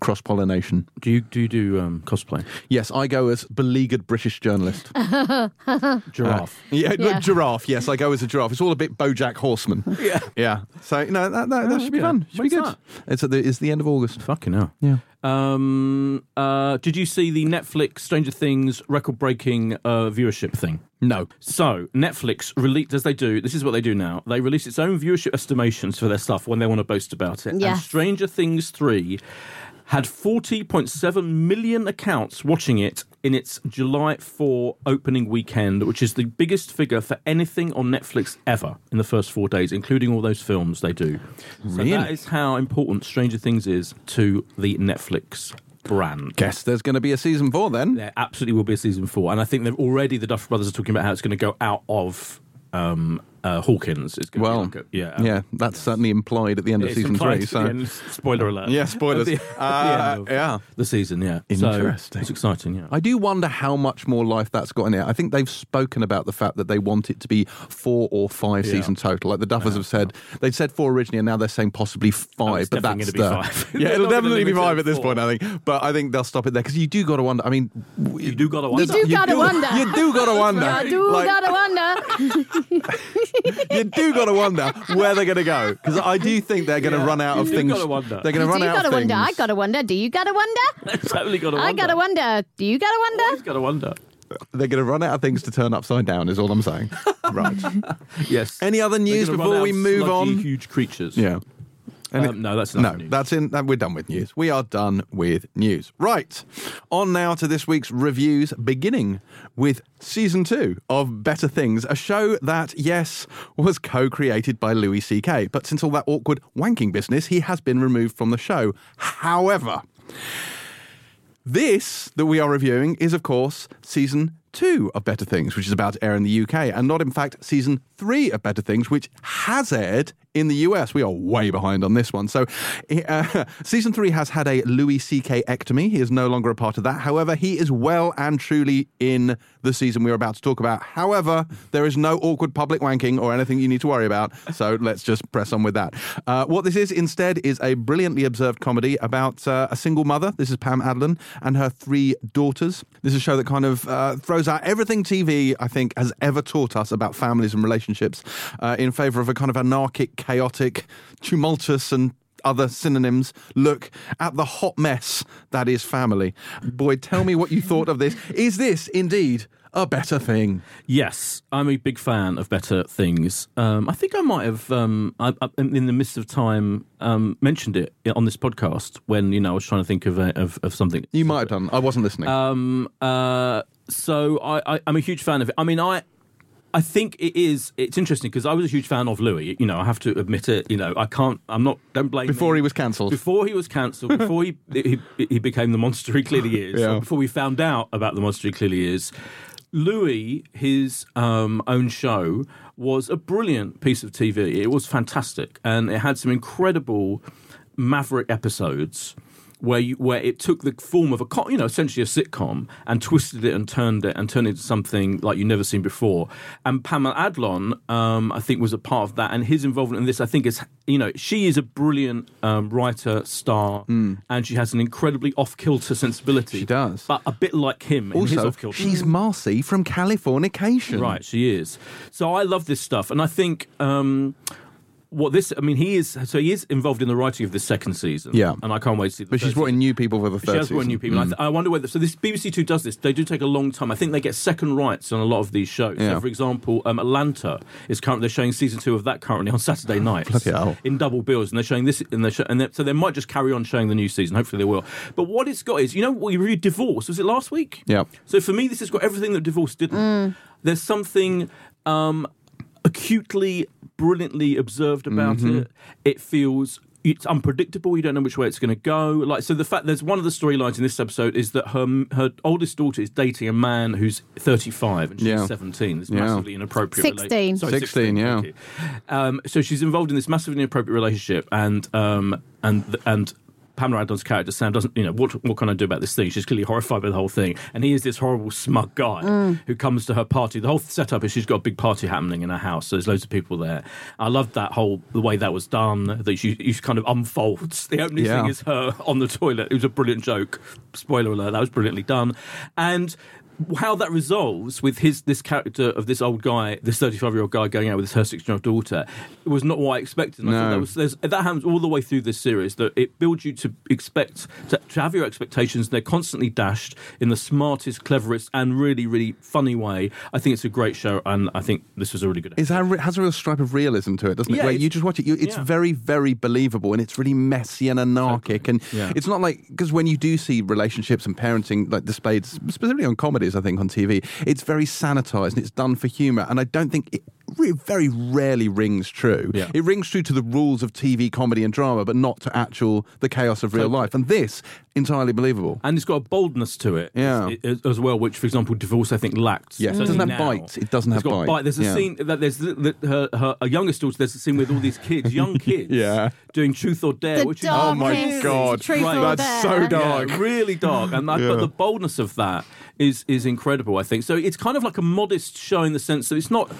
cross pollination. Do you do you do um, cosplay? Yes, I go as beleaguered British journalist. Giraffe. yeah, Yeah. giraffe. Yes, I go as a giraffe. It's all a bit BoJack Horseman. yeah. Yeah. So you know that that, that should be okay. fun. Should be When's good. It's at the it's the end of August. Fucking hell. Yeah. Um, uh, did you see the Netflix Stranger Things record breaking uh, viewership thing? No. So Netflix released as they do. This is what they do now. They release its own viewership estimations for their stuff when they want to boast about it. And Stranger Things three had 40.7 million accounts watching it in its July 4 opening weekend, which is the biggest figure for anything on Netflix ever in the first four days, including all those films they do. Really? So that is how important Stranger Things is to the Netflix brand. Guess there's going to be a season four then. There absolutely will be a season four, and I think they've already the Duffer Brothers are talking about how it's going to go out of um, uh, Hawkins. is going Well, to be like a, yeah, um, yeah, that's certainly implied at the end of It's season three. So end. spoiler alert. Yeah, spoilers. The- Uh, the yeah. the season. Yeah, Interesting. So it's exciting. Yeah, I do wonder how much more life that's got in it. I think they've spoken about the fact that they want it to be four or five Yeah. seasons total. Like the Duffers have said, they'd said four originally, and now they're saying possibly five. it's but that's gonna the be five. yeah, it'll definitely be five at this four. point. I think, but I think they'll stop it there because you do got to wonder. I mean, you do got to You wonder. do gotta wonder. You do got to wonder. You do gotta wonder. you do got to wonder where they're going to go because I do think they're going to Yeah, run out of things. gotta wonder. They're going to run out gotta of things. wonder? I gotta wonder. Do you gotta wonder? totally got to wonder. I gotta wonder. Do you gotta wonder? Always got to wonder. They're going to run out of things to turn upside down. Is all I'm saying. right. Yes. Any other news before we move sludgy, on? Huge creatures. Yeah. Um, no, that's No, news. that's in. that- We're done with news. We are done with news. Right. On now to this week's reviews, beginning with season two of Better Things, a show that, yes, was co created by Louis C.K., but since all that awkward wanking business, he has been removed from the show. However, this that we are reviewing is, of course, season two of Better Things, which is about to air in the UK, and not, in fact, season three of Better Things, which has aired in the US. We are way behind on this one. So, uh, season three has had a Louis C.K. ectomy. He is no longer a part of that. However, he is well and truly in the season we're about to talk about. However, there is no awkward public wanking or anything you need to worry about. So, let's just press on with that. Uh, what this is instead is a brilliantly observed comedy about uh, a single mother. This is Pam Adlon and her three daughters. This is a show that kind of uh, throws out everything TV, I think, has ever taught us about families and relationships uh, in favor of a kind of anarchic, chaotic, tumultuous, and other synonyms look at the hot mess that is family. Boyd, tell me what you thought of this. Is this indeed a better thing? Yes, I'm a big fan of Better Things. Um, I think I might have, um, I, I, in the midst of time, um, mentioned it on this podcast when you know I was trying to think of a, of, of something. You might have done. I wasn't listening. Um, uh, so I, I, I'm a huge fan of it. I mean, I. I think it is. It's interesting because I was a huge fan of Louis. You know, I have to admit it. You know, I can't. I'm not. Don't blame Before me. he was cancelled. Before he was cancelled. Before he, he he became the monster he clearly is. Yeah. Before we found out about the monster he clearly is. Louis, his um, own show, was a brilliant piece of TV. It was fantastic, and it had some incredible maverick episodes where you, where it took the form of a you know essentially a sitcom and twisted it and turned it and turned it into something like you've never seen before. And Pamela Adlon, um, I think, was a part of that, and his involvement in this, I think, is you know she is a brilliant um, writer, star, and she has an incredibly off kilter sensibility. She does. but a bit like him in his Also, she's Marcy from Californication. Right, she is. So I love this stuff, and I think um, what this. I mean, he is. So he is involved in the writing of the second season. Yeah. and I can't wait to see. The But she's brought in new people for the third She has brought in new people. I, th- I wonder whether. So this BBC Two does this. They do take a long time. I think they get second rights on a lot of these shows. Yeah. So, for example, um, Atlanta is currently they're showing season two of that currently on Saturday nights in double bills, and they're showing this. And they're show, and they're, so they might just carry on showing the new season. Hopefully, they will. But what it's got is, you know, we reviewed Divorce. Was it last week? Yeah. So for me, this has got everything that Divorce didn't. There's something um, acutely, brilliantly observed about Mm-hmm. it. It feels. It's unpredictable. You don't know which way it's going to go. Like so, the fact there's one of the storylines in this episode is that her her oldest daughter is dating a man who's 35 and she's Yeah. 17. It's Yeah. massively inappropriate. rela- 16. Sorry, 16, yeah. Um, so she's involved in this massively inappropriate relationship, and um, and and. Pamela Adlon's character Sam doesn't, you know, what what can I do about this thing? She's clearly horrified by the whole thing, and he is this horrible smug guy Mm. who comes to her party. The whole setup is she's got a big party happening in her house, so there's loads of people there. I loved that whole the way that was done. That she, she kind of unfolds. The opening Yeah. thing is her on the toilet. It was a brilliant joke. Spoiler alert: that was brilliantly done, and how that resolves with his this character of this old guy, this 35 year old guy going out with his her 16 year old daughter, it was not what I expected. And I thought that was there's, that happens all the way through this series. That it builds you to expect to, to have your expectations. They're constantly dashed in the smartest, cleverest, and really, really funny way. I think it's a great show, and I think this was a really good. It has a real stripe of realism to it, doesn't it? Yeah, Where you just watch it, you, it's yeah. very, very believable, and it's really messy and anarchic, and Yeah. it's not like because when you do see relationships and parenting like displayed specifically on comedies, I think on TV, it's very sanitized and it's done for humor, and I don't think it re- very rarely rings true. Yeah. It rings true to the rules of TV comedy and drama, but not to actual the chaos of real Totally. life, and this entirely believable. and it's got a boldness to it Yeah. as, as well, which, for example, Divorce I think lacked. Yes, it doesn't have now. bite. It doesn't It's have got bite. There's a Yeah. scene that there's the, her, her a youngest daughter. There's a scene with all these kids, young kids, Yeah. doing Truth or Dare, The which is Oh my God. truth Right. or That's dare. so dark. yeah, really dark. And I, Yeah. but the boldness of that is is incredible. I think so. It's kind of like a modest show in the sense that it's not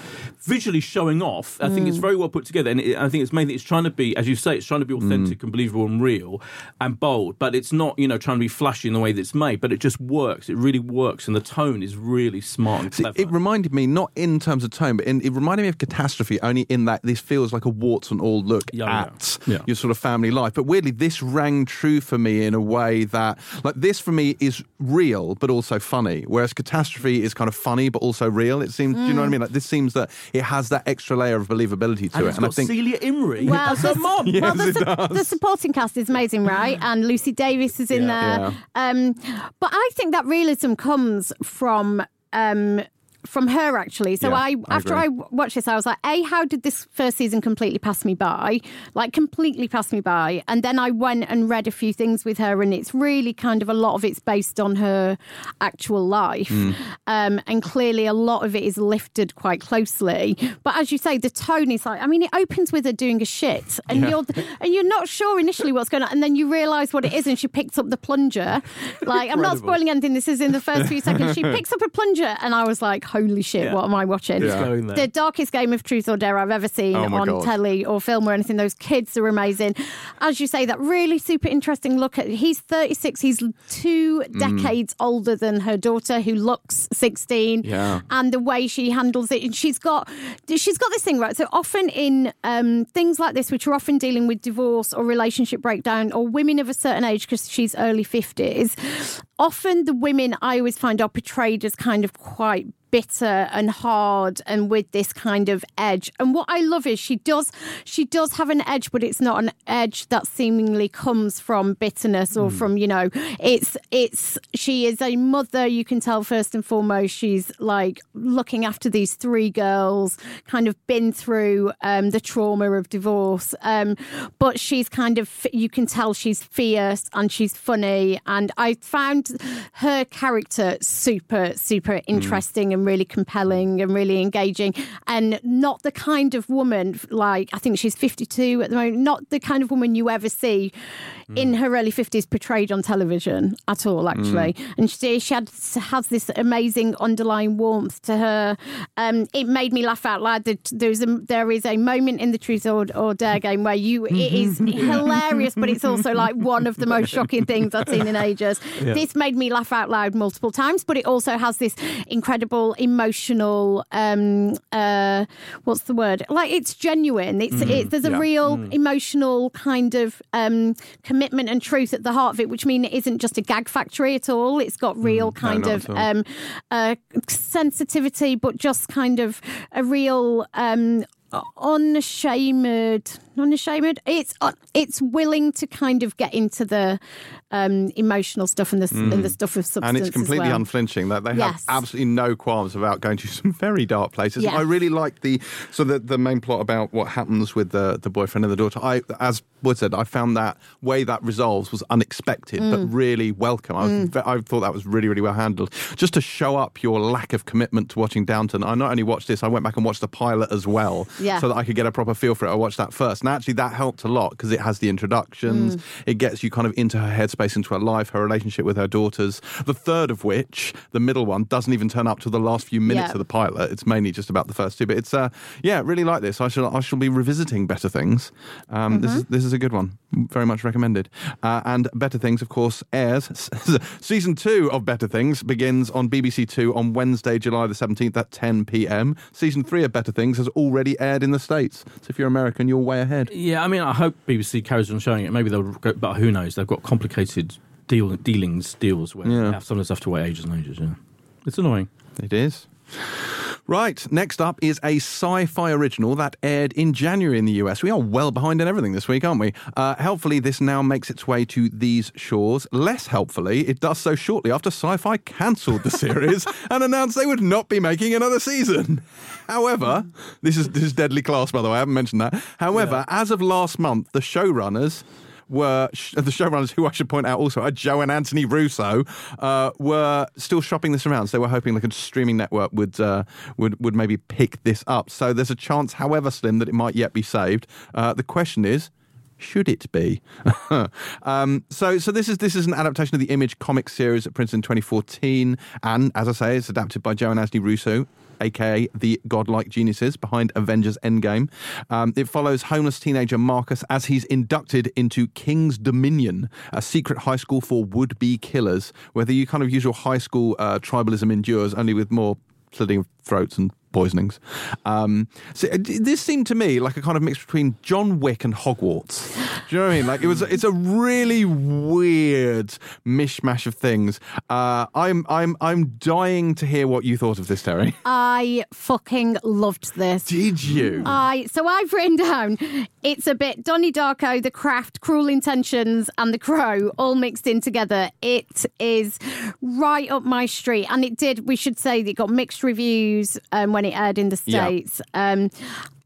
visually showing off. I think it's Mm. very well put together, and it, I think it's mainly it's trying to be, as you say, it's trying to be Mm. authentic and believable and real and bold. But it's not you know trying to be flashy in the way that it's made. But it just works. It really works, and the tone is really smart and See, clever. it reminded me, not in terms of tone, but in, it reminded me of Catastrophe, only in that this feels like a warts and all look Yeah, yeah. at Yeah. your sort of family life. But weirdly, this rang true for me in a way that, like, this for me is real, but also funny, whereas Catastrophe is kind of funny, but also real. It seems, do you know what I mean? Like, this seems that it has that extra layer of believability to and it. it's And I think. Celia Imrie Well, as her the- mum. well, the, it su- does. the supporting cast is amazing, right? And Lucy Davis is in Yeah. there. Um, but I think that realism comes from. Um, from her actually. So Yeah, i after I, i watched this i was like a how did this first season completely pass me by? Like completely pass me by. And then i went and read a few things with her and it's really kind of a lot of it's based on her actual life. Hmm. um, and clearly a lot of it is lifted quite closely. But as you say the tone is like i mean it opens with her doing a shit and Yeah. you're and you're not sure initially what's going on and then you realize what it is and she picks up the plunger. Like i'm not spoiling anything this is in the first few seconds. She picks up a plunger and i was like holy shit Yeah. what am i watching It's going there. the darkest game of truth or dare I've ever seen Oh on God. telly or film or anything. Those kids are amazing. As you say, that really super interesting look at. He's 36. He's two Mm. decades older than her daughter, who looks 16. Yeah. And the way she handles it, and she's got she's got this thing right. So often in um, things like this, which are often dealing with divorce or relationship breakdown, or women of a certain age, because she's early 50s. Often the women I always find are portrayed as kind of quite bitter and hard and with this kind of edge. And what i love is she does she does have an edge but it's not an edge that seemingly comes from bitterness or from you know it's it's she is a mother you can tell first and foremost. She's like looking after these three girls kind of been through um, the trauma of divorce um, but she's kind of you can tell she's fierce and she's funny. And i found her character super super interesting and and really compelling and really engaging, and not the kind of woman like I think she's 52 at the moment, not the kind of woman you ever see in her early 50s portrayed on television at all, actually. And she, she had, has this amazing underlying warmth to her. Um, it made me laugh out loud. That There's a, there is a moment in the Truth or, or Dare game where you it is hilarious, but it's also like one of the most shocking things I've seen in ages. This made me laugh out loud multiple times, but it also has this incredible emotional. Um, uh, what's the word? Like it's genuine. It's, it, there's a Yeah. real emotional kind of um, commitment and truth at the heart of it, which mean it isn't just a gag factory at all. It's got real kind not of um, uh, sensitivity, but just kind of a real um, unashamed, unashamed. It's uh, it's willing to kind of get into the um, emotional stuff and the and the stuff of substance Mm. and it's completely well. unflinching. That they Yes. have absolutely no qualms about going to some very dark places. Yes. I really like the so the the main plot about what happens with the the boyfriend and the daughter. I, as Boyd said, I found that way that resolves was unexpected but Mm. really welcome. I, was, ve- I thought that was really really well handled. Just to show up your lack of commitment to watching Downton, I not only watched this, I went back and watched the pilot as well, Yeah. so that I could get a proper feel for it. I watched that first, and actually that helped a lot because it has the introductions. Mm. It gets you kind of into her headspace, into her life, her relationship with her daughters. The third of which, the middle one, doesn't even turn up till the last few minutes Yeah. of the pilot. It's mainly just about the first two, but it's uh, yeah, really like this. I shall I shall be revisiting Better Things. Um, This is Mm-hmm. this is a good one, very much recommended. Uh, and Better Things, of course, airs. Season two of Better Things begins on BBC Two on Wednesday, July the seventeenth at ten p.m. Season three of Better Things has already aired in the states. So if you're American, you're way ahead. Yeah, I mean, I hope BBC carries on showing it. Maybe they'll go, but who knows? They've got complicated deal dealings, deals where Yeah. they have, sometimes have to wait ages and ages. Yeah, it's annoying. It is. Right, next up is a Syfy original that aired in January in the US. We are well behind in everything this week, aren't we? Uh, helpfully, this now makes its way to these shores. Less helpfully, it does so shortly after Syfy cancelled the series and announced they would not be making another season. However, this is, this is deadly class, by the way, I haven't mentioned that. However, as of last month, the showrunners were sh- the showrunners, who I should point out also are Joe and Anthony Russo, uh, were still shopping this around. So they were hoping like a streaming network would uh, would would maybe pick this up. So there's a chance, however slim, that it might yet be saved. Uh, the question is. Should it be? um, so, so this is this is an adaptation of the Image comic series at Princeton 2014, and as I say, it's adapted by Joe and Anthony Russo, aka the godlike geniuses behind Avengers Endgame. Um, it follows homeless teenager Marcus as he's inducted into King's Dominion, a secret high school for would-be killers, where the kind of usual high school uh, tribalism endures, only with more slitting of throats and poisonings. Um, so uh, this seemed to me like a kind of mix between John Wick and Hogwarts. Do you know what I mean? Like it was, it's a really weird mishmash of things. Uh, I'm, I'm, I'm dying to hear what you thought of this, Terry. I fucking loved this. Did you? I so I've written down it's a bit Donnie Darko, The Craft, Cruel Intentions, and The Crow all mixed in together. It is right up my street, and it did. We should say that it got mixed reviews um, when it aired in the Yeah. states. Um,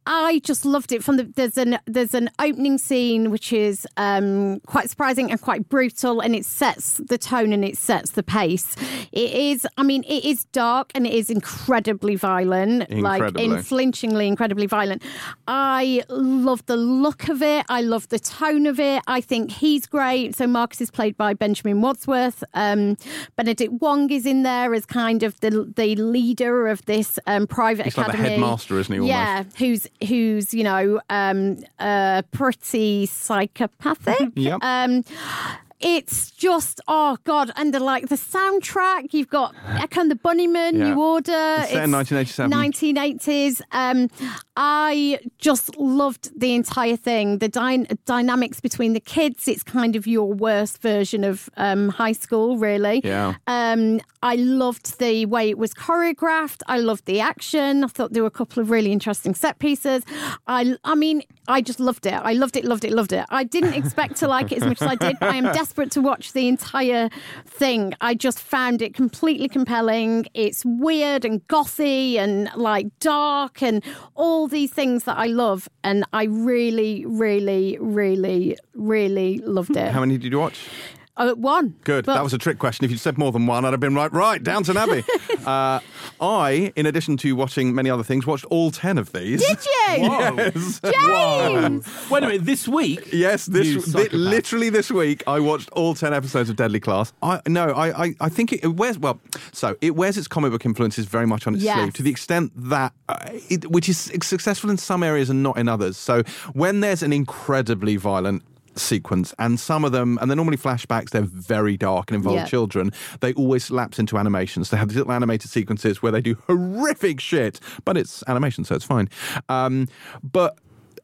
I just loved it. From the there's an there's an opening scene which is um, quite surprising and quite brutal, and it sets the tone and it sets the pace. It is, I mean, it is dark and it is incredibly violent, Incredibly. like unflinchingly incredibly violent. I love the look of it. I love the tone of it. I think he's great. So Marcus is played by Benjamin Wadsworth. Um, Benedict Wong is in there as kind of the the leader of this um, private He's like the academy. headmaster, isn't he, almost? Yeah, who's who's you know um, uh, pretty psychopathic. Yep. Um, it's just oh god, and the like the soundtrack. You've got Echo and the Bunnymen, Yeah. New Order. It's in 1987. 1980s. Um, I just loved the entire thing. The dy- dynamics between the kids. It's kind of your worst version of um, high school, really. Yeah. Um, I loved the way it was choreographed. I loved the action. I thought there were a couple of really interesting set pieces. I, I mean, I just loved it. I loved it, loved it, loved it. I didn't expect to like it as much as I did. I am desperate to watch the entire thing. I just found it completely compelling. It's weird and gothy and like dark and all these things that I love. And I really, really, really, really loved it. How many did you watch? Oh, one. Good. But- that was a trick question. If you'd said more than one, I'd have been right. Right, Downton Abbey. uh, I, in addition to watching many other things, watched all ten of these. Did you? Yes. James! Wait a minute, this week? Yes, You this thi- literally this week I watched all ten episodes of Deadly Class. I no, I I, I think it, it wears well. So it wears its comic book influences very much on its Yes. sleeve to the extent that uh, it, which is successful in some areas and not in others. So when there's an incredibly violent sequence and some of them and they're normally flashbacks they're very dark and involve Yeah. children. They always lapse into animations. They have these little animated sequences where they do horrific shit but it's animation so it's fine. Um, but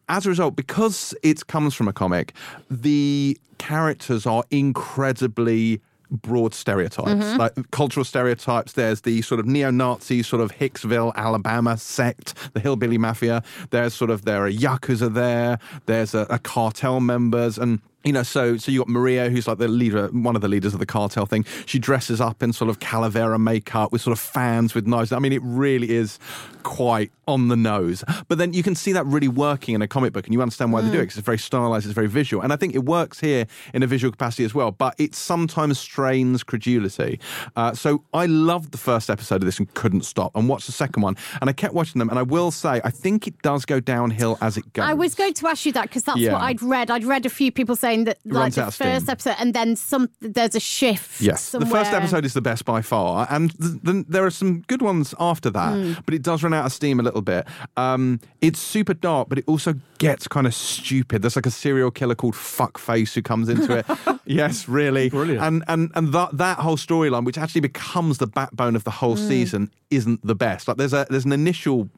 as a result, because it comes from a comic, the characters are incredibly broad stereotypes, mm-hmm. like cultural stereotypes. There's the sort of neo-Nazi sort of Hicksville, Alabama sect, the hillbilly mafia. There's sort of there are yakuza there. There's a, a cartel members and. You know, so so you got Maria, who's like the leader, one of the leaders of the cartel thing. She dresses up in sort of calavera makeup with sort of fans with knives. I mean, it really is quite on the nose. But then you can see that really working in a comic book, and you understand why they do it because it's very stylized, it's very visual, and I think it works here in a visual capacity as well. But it sometimes strains credulity. Uh, so I loved the first episode of this and couldn't stop, and watched the second one, and I kept watching them. And I will say, I think it does go downhill as it goes. I was going to ask you that because that's Yeah. what I'd read. I'd read a few people saying that like runs the out of first steam. episode, and then some. There's a shift. Yes, somewhere. the first episode is the best by far, and th- th- there are some good ones after that, Hmm. but it does run out of steam a little bit. Um, it's super dark, but it also gets kind of stupid. There's like a serial killer called Fuckface who comes into it. yes, really, Brilliant. And and and that that whole storyline, which actually becomes the backbone of the whole Hmm. season, isn't the best. Like there's a there's an initial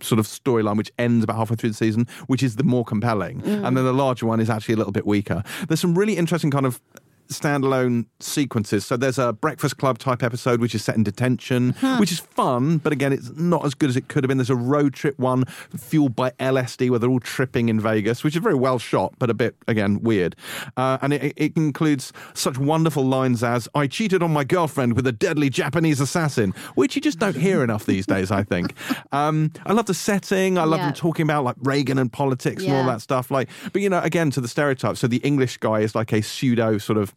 sort of storyline which ends about halfway through the season, which is the more compelling. Mm. And then the larger one is actually a little bit weaker. There's some really interesting kind of standalone sequences. So there's a Breakfast Club type episode which is set in detention, which is fun, but again, it's not as good as it could have been. There's a road trip one fueled by LSD where they're all tripping in Vegas, which is very well shot, but a bit, again, weird. Uh, and it, it includes such wonderful lines as, I cheated on my girlfriend with a deadly Japanese assassin, which you just don't hear enough these days, I think. Um, I love the setting. I love Yeah. them talking about like Reagan and politics and all that stuff. Like, but you know, again to the stereotype. So the English guy is like a pseudo sort of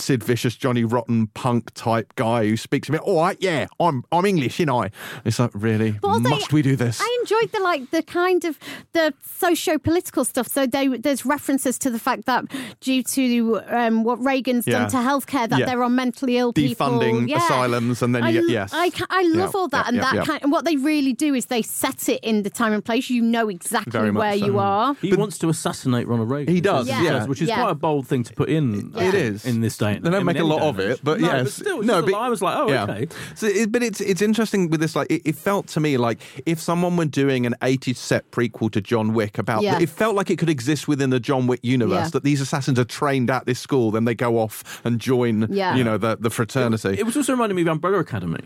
Sid Vicious, Johnny Rotten punk type guy who speaks a bit. All right, yeah, I'm I'm English, you know. It's like really, But also, must we do this? I enjoyed the like the kind of the socio-political stuff. So they, there's references to the fact that due to um, what Reagan's Yeah. done to healthcare, that Yeah. there are mentally ill people Defunding Yeah. asylums, and then you get yes. I, I love Yeah, all that, yeah, and yeah, that yeah. kind. And what they really do is they set it in the time and place. You know exactly Very where so. you are. He wants to assassinate Ronald Reagan. He does, Yeah. yeah. Which is Yeah. quite a bold thing to put in. I It think, in this day. and- They don't in make a lot day of it, but no, yes. But still, No, no, but- I was like, oh, Yeah. okay. So, it, but it's it's interesting with this. Like, it, it felt to me like if someone were doing an 80s set prequel to John Wick about, Yeah. it felt like it could exist within the John Wick universe. Yeah. That these assassins are trained at this school, then they go off and join, Yeah. you know, the the fraternity. It was also reminding me of Umbrella Academy.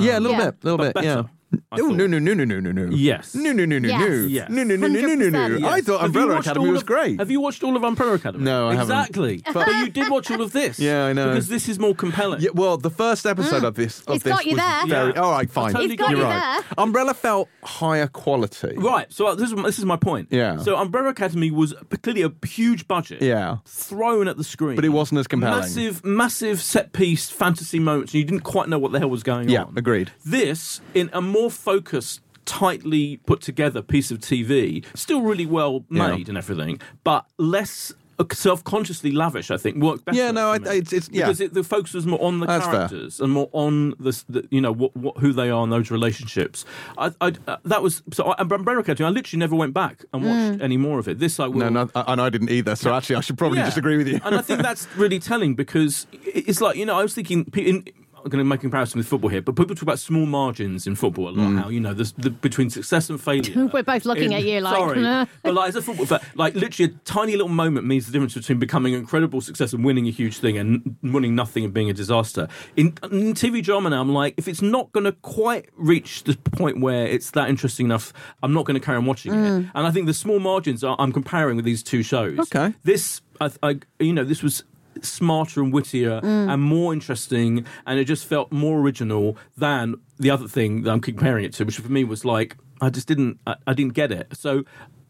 yeah, a little Yeah. bit, a little But bit. Yeah. better, I Oh thought. no no no no no no no. Yes. No no no no no. Yes. No no no no no no no. 100%. I thought Have you Umbrella watched Academy all was of- great. Have you watched all of Umbrella Academy? No, I haven't. exactly. But, you did watch all of this. Yeah, I know. Because this is more compelling. Yeah, well, the first episode of this of It's this got you was there. very. Yeah. All right, fine. totally It's got You're you right. there. Umbrella felt higher quality. Right. So uh, this is this is my point. Yeah. So Umbrella Academy was clearly a huge budget. Yeah. Thrown at the screen. But it wasn't as compelling. Massive, massive set piece fantasy moments, and you didn't quite know what the hell was going on. Yeah, on. agreed. This, in a more focused, tightly put together piece of TV, still really well Yeah. made and everything, but less. uh, Self-consciously lavish, I think, worked better. Yeah, no, I- it's- it's- yeah. because it, the focus was more on the That's fair. characters and more on the, the you know what, what who they are and those relationships. I, I uh, that was so. I, Umbrella Academy, I literally never went back and watched any more of it. This I will. No, no, and I didn't either. So actually, I should probably Yeah. disagree with you. and I think that's really telling because it's like you know I was thinking. In, going to make a comparison with football here, but people talk about small margins in football a lot. Mm. How you know the, the between success and failure. We're both looking in- at you like, sorry, "Nah." but like as a football fan, like literally a tiny little moment means the difference between becoming incredible success and winning a huge thing and winning nothing and being a disaster. In, in TV drama now, I'm like, if it's not going to quite reach the point where it's that interesting enough, I'm not going to carry on watching it. And I think the small margins are, I'm comparing with these two shows. Okay. This, I, I, you know, this was smarter and wittier mm. and more interesting, and it just felt more original than the other thing that I'm comparing it to, which for me was like I just didn't, I, I didn't get it. So.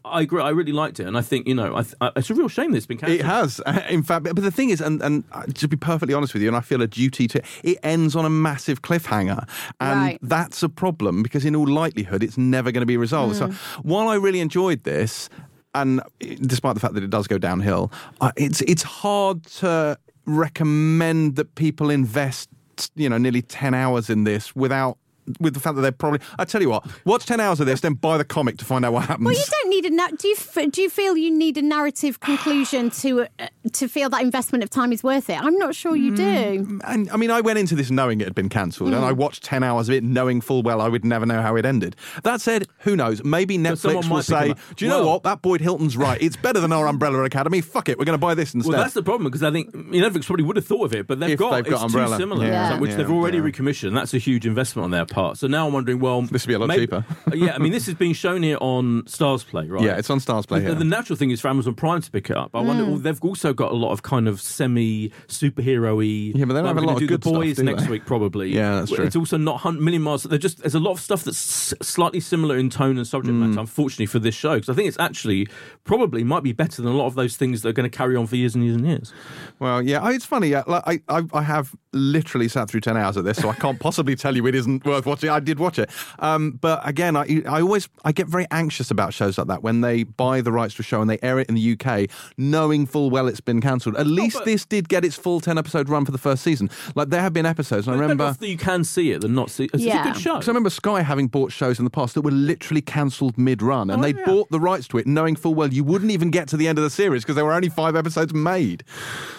I agree. I really liked it, and I think you know, I th- I, it's a real shame that it's been cancelled. It has, uh, in fact. But the thing is, and, and uh, to be perfectly honest with you, and I feel a duty to, it ends on a massive cliffhanger, and Right. that's a problem because in all likelihood, it's never going to be resolved. So mm. while I really enjoyed this, and despite the fact that it does go downhill, uh, it's it's hard to recommend that people invest, you know, nearly ten hours in this without. With the fact that they're probably, I tell you what, watch ten hours of this, then buy the comic to find out what happens. Well, you don't need a. na- Do you f- do you feel you need a narrative conclusion to uh, to feel that investment of time is worth it? I'm not sure you do. And I mean, I went into this knowing it had been cancelled, and I Hmm. watched 10 hours of it knowing full well I would never know how it ended. That said, who knows? Maybe Netflix will might say, become Do you know what? That Boyd Hilton's right. It's better than our Umbrella Academy. Fuck it. We're going to buy this instead. Well, that's the problem because I think you know, Netflix probably would have thought of it, but they've If got they've got it's Umbrella. too similar, Yeah. so- which Yeah, they've already yeah. recommissioned. That's a huge investment on their part. So now I'm wondering, well, This would be a lot maybe- cheaper. yeah, I mean, this is being shown here on Starz Play, right? yeah, it's on Starz Play The, the natural thing is for Amazon Prime to pick it up. I wonder. Hmm. Well, they've also got a lot of kind of semi superhero-y. Yeah, but they don't like have a lot of good the stuff, boys do next week, probably. Yeah, that's true. It's also not hun- million miles. They're just there's a lot of stuff that's slightly similar in tone and subject Hmm. matter. Unfortunately for this show, because I think it's actually probably might be better than a lot of those things that are going to carry on for years and years and years. Well, yeah, it's funny. I, I, I have literally sat through ten hours of this, so I can't possibly tell you it isn't worth watching. I did watch it, um, but again, I, I always I get very anxious about shows like that when they buy the rights to a show and they air it in the UK, knowing full well it's been cancelled. At least but- this did get its full ten episode run for the first season. Like there have been episodes, and I remember. that you can see it than not see. It's Yeah. a good show. Because I remember Sky having bought shows in the past that were literally cancelled mid-run, and Oh, they yeah. bought the rights to it, knowing full well you wouldn't even get to the end of the series because there were only five episodes made.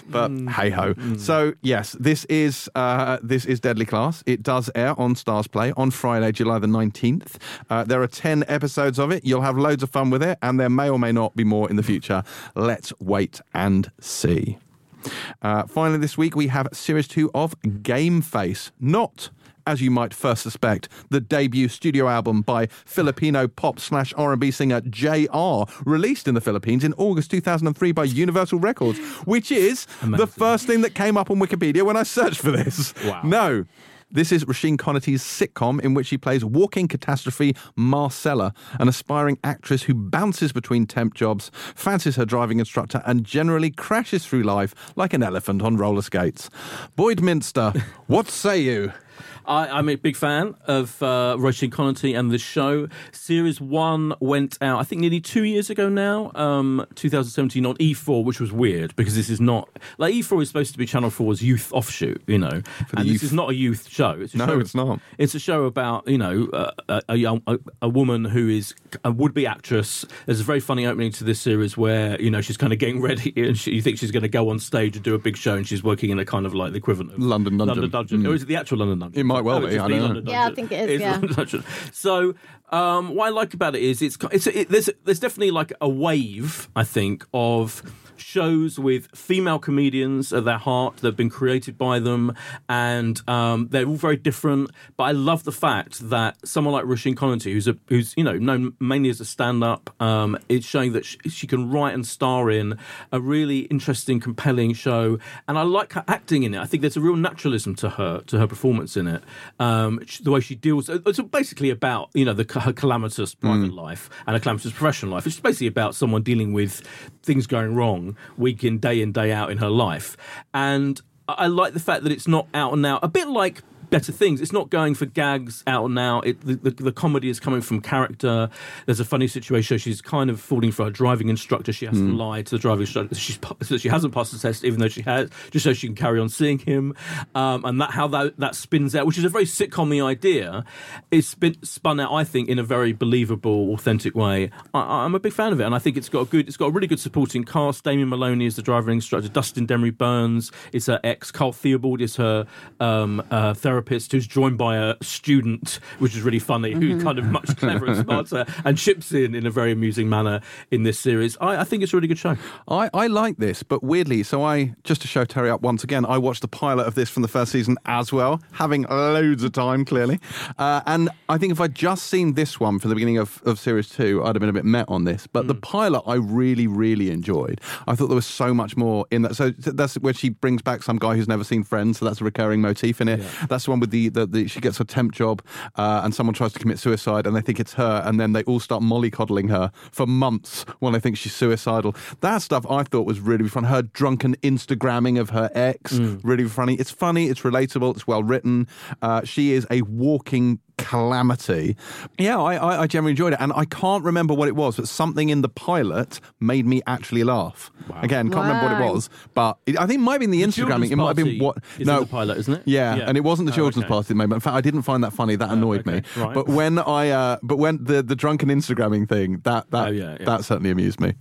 But Mm. hey ho. So yes, this is uh, this is Deadly Class. It does air on Starz Play on Friday, July the nineteenth. Uh, there are ten episodes of it. You'll have loads of fun with it, and there may or may not be more in the future. Let's wait and see. Uh, finally, this week we have series two of Game Face, not. As you might first suspect, the debut studio album by Filipino pop slash R&B singer Jay R released in the Philippines in August 2003 by Universal Records, which is the first thing that came up on Wikipedia when I searched for this. Wow. No. This is Roisin Conaty's sitcom in which she plays walking catastrophe Marcella, an aspiring actress who bounces between temp jobs, fancies her driving instructor, and generally crashes through life like an elephant on roller skates. Boyd Minster, what say you? I, I'm a big fan of uh, Roisin Conaty and the show. Series one went out, I think, nearly two years ago now, um, 2017 on E4, which was weird because this is not like E4 is supposed to be Channel 4's youth offshoot, you know, and youth. this is not a youth show. It's a No, show, it's not. It's a show about you know uh, a, a young a, a woman who is a would-be actress. There's a very funny opening to this series where you know she's kind of getting ready and she, you think she's going to go on stage and do a big show, and she's working in a kind of like the equivalent of London Dungeon. London Dungeon, or is it the actual London Dungeon? It might well be, I don't know. Yeah, I think it is, It's yeah. So, um, what I like about it is it's it's it, there's there's definitely like a wave I think of shows with female comedians at their heart that have been created by them, and um, they're all very different. But I love the fact that someone like Roisin Conaty, who's a who's you know known mainly as a stand-up, um, is showing that she, she can write and star in a really interesting, compelling show, and I like her acting in it. I think there's a real naturalism to her to her performance in it. Um, the way she deals, it's basically about you know the her calamitous private life and a calamitous professional life. It's basically about someone dealing with things going wrong week in, day in, day out in her life, and I like the fact that it's not out and out. A bit like better things. It's not going for gags out and out. It, the, the, the comedy is coming from character. There's a funny situation. She's kind of falling for her driving instructor. She has to lie to the driving instructor. She's so she hasn't passed the test, even though she has, just so she can carry on seeing him. Um, and that how that that spins out, which is a very sitcom idea, it's been spun out. I think in a very believable, authentic way. I, I'm a big fan of it, and I think it's got a good. It's got a really good supporting cast. Damien Molony is the driving instructor. Dustin Demri-Burns is her ex. Carl Theobald is her um, uh, therapist, who's joined by a student, which is really funny, who's kind of much cleverer and smarter, and chips in in a very amusing manner in this series. I, I think it's a really good show. I, I like this, but weirdly, so I just to show Terry up once again, I watched the pilot of this from the first season as well, having loads of time clearly. Uh, and I think if I'd just seen this one from the beginning of, of series two, I'd have been a bit met on this. But the pilot I really, really enjoyed. I thought there was so much more in that. So that's where she brings back some guy who's never seen Friends, so that's a recurring motif in it. That's the one with the, the, the she gets a temp job uh, and someone tries to commit suicide and they think it's her and then they all start mollycoddling her for months when they think she's suicidal. That stuff I thought was really fun. Her drunken Instagramming of her ex, Mm. really funny. It's funny, it's relatable, it's well written. Uh, she is a walking calamity. Yeah, I, I, I generally enjoyed it, and I can't remember what it was, but something in the pilot made me actually laugh. Again, can't remember what it was, but it, I think it might have been the, Instagramming. It might have been Party what? is in no, the pilot, isn't it? Yeah, Yeah. and it wasn't the Oh, children's okay. party moment. In fact, I didn't find that funny. That annoyed me. okay. Right. But when I, uh, but when the the drunken Instagramming thing, that that Oh, yeah, yeah. that certainly amused me.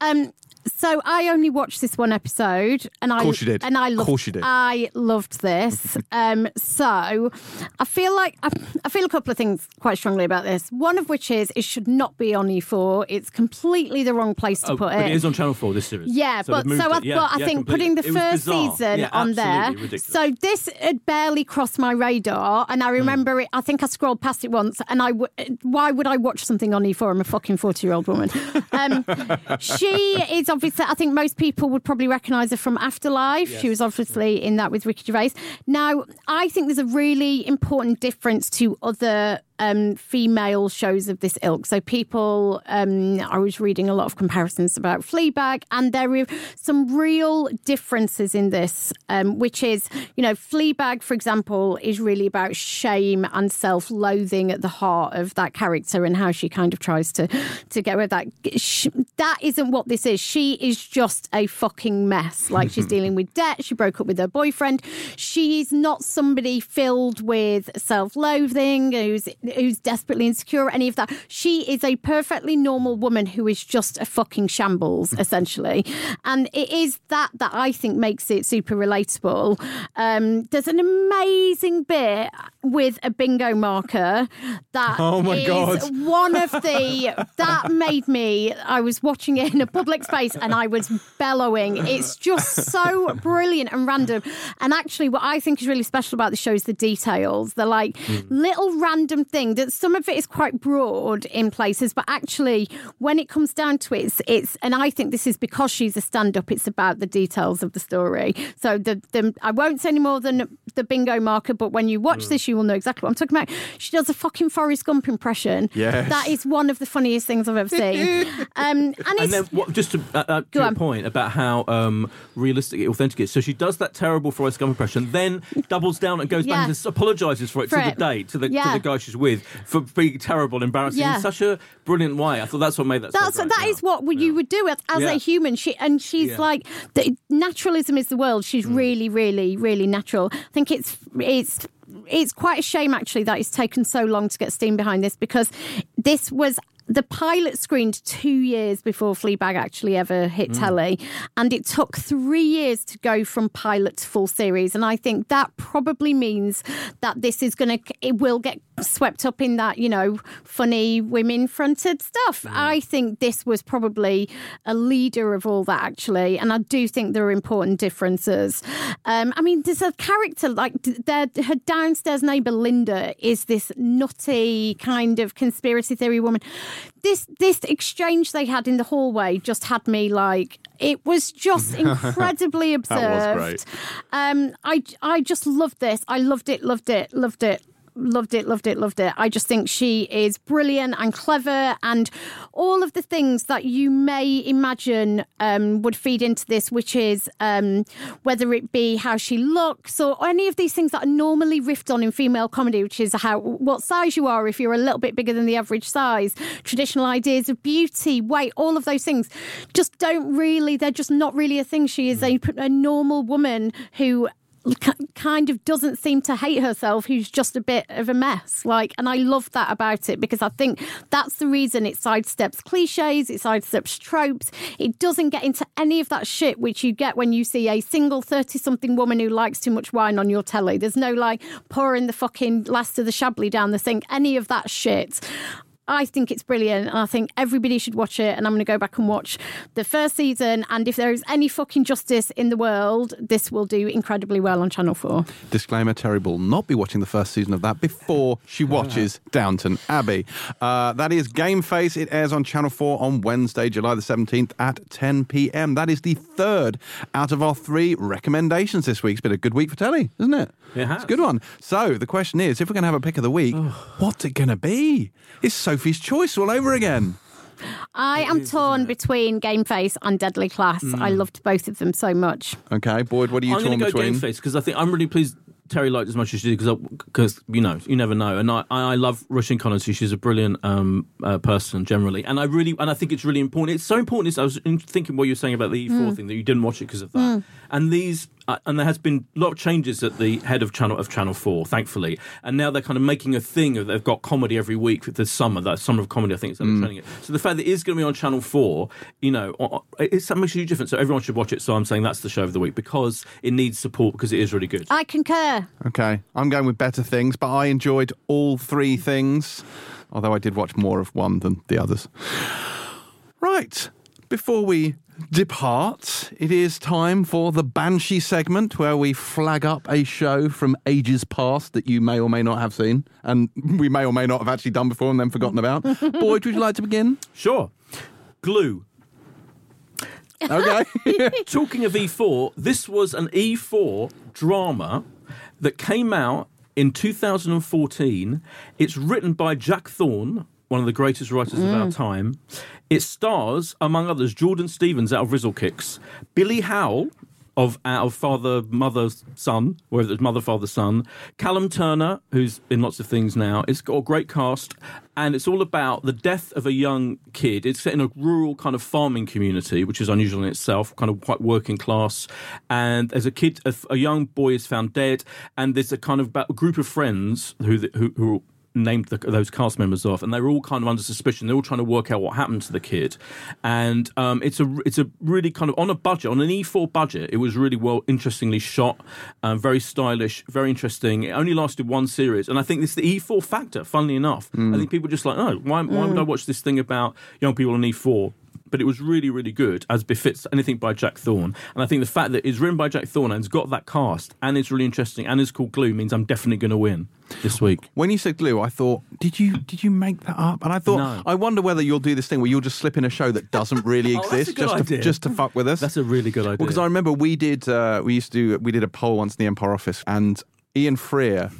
Um, so I only watched this one episode, and I course you did. and I Of loved, course you did. I loved this. um, so I feel like I, I feel a couple of things quite strongly about this. One of which is it should not be on E4. It's completely the wrong place to Oh, put but it. it is on Channel 4, this series. Yeah, So but so I, it. Yeah, but I yeah, think completely. putting the first bizarre. season Yeah, on there, ridiculous. so this had barely crossed my radar, and Hmm. I remember it. I think I scrolled past it once, and I w- why would I watch something on E4? I'm a fucking forty year old woman. Um, she is obviously. I think most people would probably recognise her from Afterlife. She was obviously in that with Ricky Gervais. Now, I think there's a really important difference to other um, female shows of this ilk. So people, um, I was reading a lot of comparisons about Fleabag, and there are some real differences in this, um, which is, you know, Fleabag, for example, is really about shame and self-loathing at the heart of that character and how she kind of tries to to get with that. Sh- That isn't what this is. She is just a fucking mess. Like she's dealing with debt. She broke up with her boyfriend. She's not somebody filled with self-loathing who's who's desperately insecure or any of that. She is a perfectly normal woman who is just a fucking shambles, essentially. And it is that that I think makes it super relatable. Um, there's an amazing bit with a bingo marker that Oh my is God. one of the that made me I was watching it in a public space and I was bellowing. It's just so brilliant and random. And actually what I think is really special about the show is the details. The like little random thing that some of it is quite broad in places, but actually when it comes down to it, it's, it's and I think this is because she's a stand-up, it's about the details of the story. So the, the I won't say any more than the bingo marker, but when you watch this, you will know exactly what I'm talking about. She does a fucking Forrest Gump impression. Yes. That is one of the funniest things I've ever seen. um, and it's, And then, what, just to, uh, uh, to your on. point about how um, realistic, authentic it is. So she does that terrible Forrest Gump impression, then doubles down and goes Yeah. back and apologises for it For to it. the date, to the, to the guy she's with, for being terrible and embarrassing Yeah. in such a brilliant way. I thought that's what made that that's so that is what you would do as, as Yeah. a human. She and she's like the naturalism is the world. She's mm. really, really, really natural. I think it's it's it's quite a shame actually that it's taken so long to get steam behind this because this was. The pilot screened two years before Fleabag actually ever hit mm. telly, and it took three years to go from pilot to full series. And I think that probably means that this is going to, it will get swept up in that, you know, funny women fronted stuff. I think this was probably a leader of all that, actually. And I do think there are important differences. Um, I mean, there's a character like th- their, her downstairs neighbor, Linda, is this nutty kind of conspiracy theory woman. This, this exchange they had in the hallway just had me like, it was just incredibly observed. great. Um, I I just loved this. I loved it, loved it, loved it. Loved it, loved it, loved it. I just think she is brilliant and clever, and all of the things that you may imagine um, would feed into this, which is um, whether it be how she looks or any of these things that are normally riffed on in female comedy, which is how what size you are if you're a little bit bigger than the average size, traditional ideas of beauty, weight, all of those things just don't really. They're just not really a thing. She is a, a normal woman who kind of doesn't seem to hate herself who's just a bit of a mess like and i love that about it because i think that's the reason it sidesteps cliches it sidesteps tropes it doesn't get into any of that shit which you get when you see a single 30 something woman who likes too much wine on your telly. There's no like pouring the fucking last of the chablis down the sink any of that shit I think it's brilliant, and I think everybody should watch it. And I'm going to go back and watch the first season. And if there is any fucking justice in the world, this will do incredibly well on Channel Four. Disclaimer: Terry will not be watching the first season of that before she watches Downton Abbey. Uh, that is Game Face. It airs on Channel Four on Wednesday, July the seventeenth at ten p.m. That is the third out of our three recommendations this week. It's been a good week for telly, isn't it? It has. It's a good one. So the question is, if we're going to have a pick of the week, what's it going to be? It's Sophie's choice all over again. I am torn between Game Face and Deadly Class. I loved both of them so much. Okay, Boyd, what are you I'm torn going to go between? Game Face because I think I'm really pleased Terry liked as much as she did because because you know you never know, and I I love Roisin Conaty. She's a brilliant um, uh, person generally, and I really and I think it's really important. It's so important. I was in- thinking what you were saying about the E4 thing that you didn't watch it because of that, and these. Uh, and there has been a lot of changes at the head of channel of Channel Four, thankfully, and now they're kind of making a thing of they've got comedy every week for the summer. That summer of comedy, I think, is how they're training it. So the fact that it is going to be on Channel Four, you know, o- o- it's that makes a huge difference. So everyone should watch it. So I'm saying that's the show of the week because it needs support because it is really good. I concur. Okay, I'm going with better things, but I enjoyed all three things, although I did watch more of one than the others. Right, before we depart, it is time for the Banshee segment where we flag up a show from ages past that you may or may not have seen, and we may or may not have actually done before and then forgotten about. Boyd, would you like to begin? Sure. Glue. Okay. Talking of E4, this was an E4 drama that came out in 2014. It's written by Jack Thorne, one of the greatest writers of our mm. time. It stars, among others, Jordan Stephens out of Rizzle Kicks, Billy Howle of out of Father, Mother, Son, whether it's Mother, Father, Son, Callum Turner, who's in lots of things now. It's got a great cast, and it's all about the death of a young kid. It's set in a rural kind of farming community, which is unusual in itself, kind of quite working class. And there's a kid, a, a young boy is found dead, and there's a kind of about a group of friends who who, who named the, those cast members off, and they were all kind of under suspicion. They're all trying to work out what happened to the kid, and um, it's a it's a really kind of on a budget on an E4 budget. It was really well, interestingly shot, um, very stylish, very interesting. It only lasted one series, and I think this is the E4 factor. Funnily enough, I think people are just like, oh, why why would I watch this thing about young people on E4? But it was really, really good, as befits anything by Jack Thorne. And I think the fact that it's written by Jack Thorne and it's got that cast and it's really interesting and it's called Glue means I'm definitely going to win this week. When you said glue, I thought, did you did you make that up? And I thought, No. I wonder whether you'll do this thing where you'll just slip in a show that doesn't really Oh, exist just to, just to fuck with us. That's a really good idea. Well, because I remember we did uh, we used to do we did a poll once in the Empire office, and Ian Freer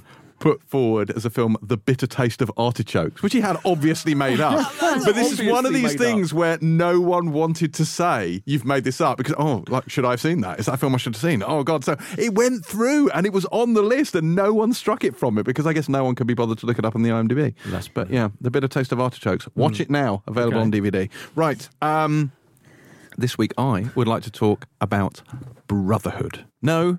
put forward as a film the bitter taste of artichokes, which he had obviously made up. but this is one of these made things where no one wanted to say you've made this up because oh, like should I have seen that? Is that a film I should have seen? Oh God! So it went through and it was on the list, and no one struck it from it because I guess no one could be bothered to look it up on the IMDb. That's but yeah, the bitter taste of artichokes. Watch it now, available Okay. on DVD. Right. Um, this week I would like to talk about brotherhood. No,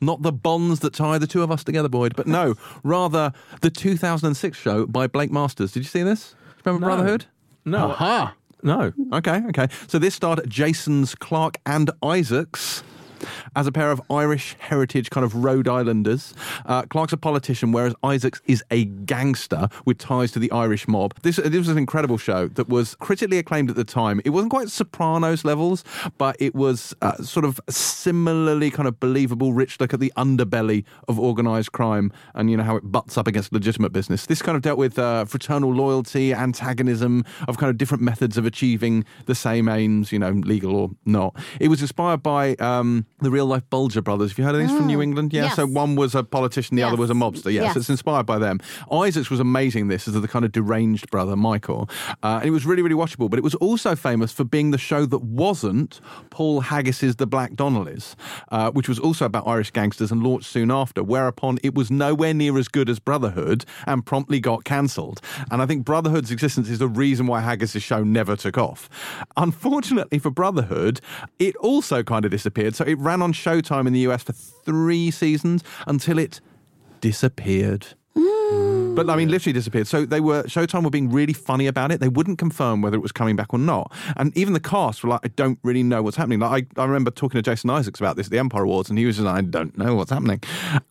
not the bonds that tie the two of us together, Boyd, but no, rather the 2006 show by Blake Masters. Did you see this? Remember No. Brotherhood? No. Aha! no. Okay, okay. So this starred Jason's Clarke and Isaacs as a pair of Irish heritage kind of Rhode Islanders. Uh, Clarke's a politician, whereas Isaacs is a gangster with ties to the Irish mob. This, this was an incredible show that was critically acclaimed at the time. It wasn't quite Sopranos levels, but it was uh, sort of similarly kind of believable, rich look at the underbelly of organised crime and, you know, how it butts up against legitimate business. This kind of dealt with uh, fraternal loyalty, antagonism of kind of different methods of achieving the same aims, you know, legal or not. It was inspired by um, the real life Bulger brothers. Have you heard of these from New England? Yeah. Yes. So one was a politician, the other was a mobster. Yes. Yes. It's inspired by them. Isaacs was amazing. This as the kind of deranged brother, Michael. Uh, and it was really, really watchable. But it was also famous for being the show that wasn't Paul Haggis's The Black Donnellys, uh, which was also about Irish gangsters and launched soon after. Whereupon it was nowhere near as good as Brotherhood and promptly got cancelled. And I think Brotherhood's existence is the reason why Haggis's show never took off. Unfortunately for Brotherhood, it also kind of disappeared. So it ran on Showtime in the US for three seasons until it disappeared. But I mean, literally disappeared. So they were Showtime were being really funny about it. They wouldn't confirm whether it was coming back or not. And even the cast were like, I don't really know what's happening. Like I, I remember talking to Jason Isaacs about this at the Empire Awards, and he was just like, I don't know what's happening.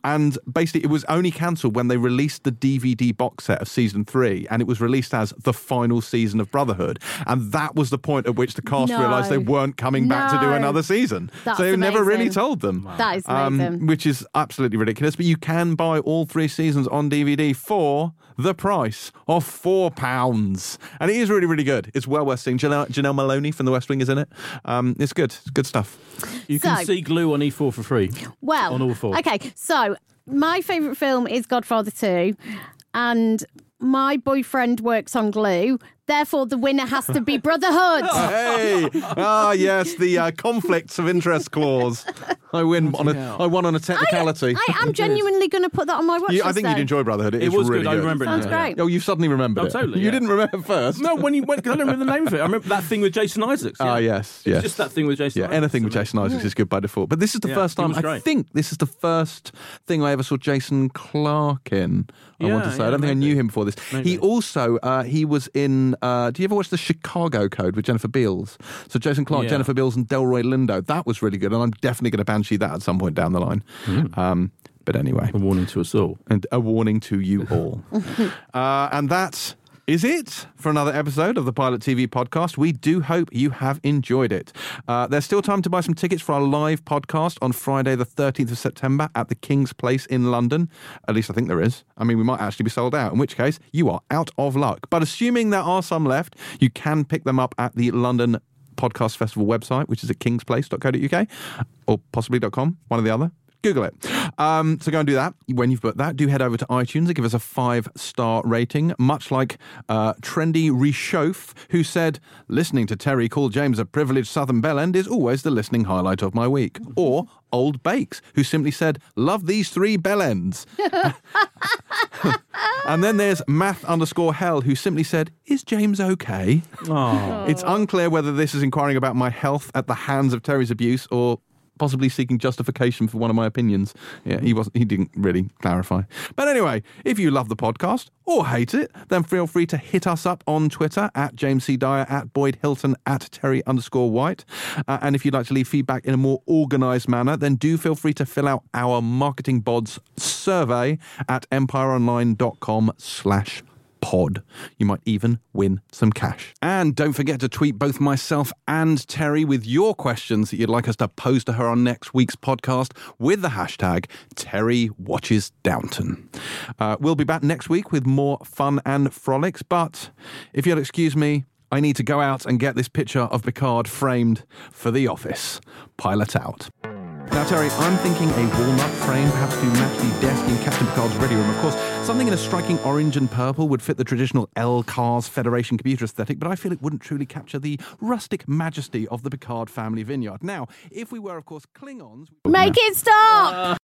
And basically, it was only cancelled when they released the DVD box set of season three, and it was released as the final season of Brotherhood. And that was the point at which the cast No. realised they weren't coming back to do another season. That's so they never really told them. That is Um, which is absolutely ridiculous. But you can buy all three seasons on DVD for the price of four pounds, and it is really, really good. It's well worth seeing. Janel, Janel Moloney from The West Wing is in it. Um, it's good. It's good stuff. You can see Glue on E4 for free. Well, On all four. Okay, so my favourite film is Godfather 2, and my boyfriend works on Glue. Therefore, the winner has to be Brotherhood. Hey, ah, yes, the uh, conflicts of interest clause. I win on a, hell. I won on a technicality. I am genuinely going to put that on my watch You- I list. think you'd enjoy Brotherhood. It, It is was really good. I remember it Sounds now. great. Oh, you've suddenly remembered Oh, it. totally, You yeah. didn't remember first. No, when you went, I don't remember the name of it. I remember that thing with Jason Isaacs. Ah, yeah. yes, It's yes. just that thing with Jason Yeah, Isaacs. anything with Jason Isaacs is good by default. But this is the Yeah, first time I think this is the first thing I ever saw Jason Clarke in. I want to Yeah, say I don't think I knew him before this. He also uh, he was in. Uh, do you ever watch the Chicago Code with Jennifer Beals? So Jason Clarke, Yeah. Jennifer Beals, and Delroy Lindo. That was really good, and I'm definitely going to banshee that at some point down the line. Hmm. Um, but anyway, A warning to us all. and a warning to you all. uh, and that is it for another episode of the Pilot TV podcast. We do hope you have enjoyed it. Uh, there's still time to buy some tickets for our live podcast on Friday, the 13th of September at the King's Place in London. At least I think there is. I mean, we might actually be sold out, in which case you are out of luck. But assuming there are some left, you can pick them up at the London Podcast Festival website, which is at kingsplace.co.uk or possibly.com, one or the other. Google it. Um, so go and do that. When you've put that, do head over to iTunes and give us a five star rating, much like uh, Trendy Reschauffe, who said, Listening to Terry call James a privileged Southern bellend is always the listening highlight of my week. Or Old Bakes, who simply said, Love these three bellends. and then there's Math underscore Hell, who simply said, Is James okay? Oh. It's unclear whether this is inquiring about my health at the hands of Terry's abuse or possibly seeking justification for one of my opinions. Yeah, he wasn't he didn't really clarify. But anyway, if you love the podcast or hate it, then feel free to hit us up on Twitter at James C. Dyer, at Boyd Hilton, at Terry underscore White. Uh, and if you'd like to leave feedback in a more organized manner, then do feel free to fill out our marketing bods survey at empireonline.com slash pod. You might even win some cash. And don't forget to tweet both myself and Terry with your questions that you'd like us to pose to her on next week's podcast with the hashtag Terry Watches Downton. Uh, we'll be back next week with more fun and frolics, but if you'll excuse me, I need to go out and get this picture of Picard framed for the office. Pilot out. Now, Terry, I'm thinking a walnut frame, perhaps to match the desk in Captain Picard's ready room. Of course, something in a striking orange and purple would fit the traditional LCARS Federation computer aesthetic, but I feel it wouldn't truly capture the rustic majesty of the Picard family vineyard. Now, if we were, of course, Klingons. Make it stop! Uh.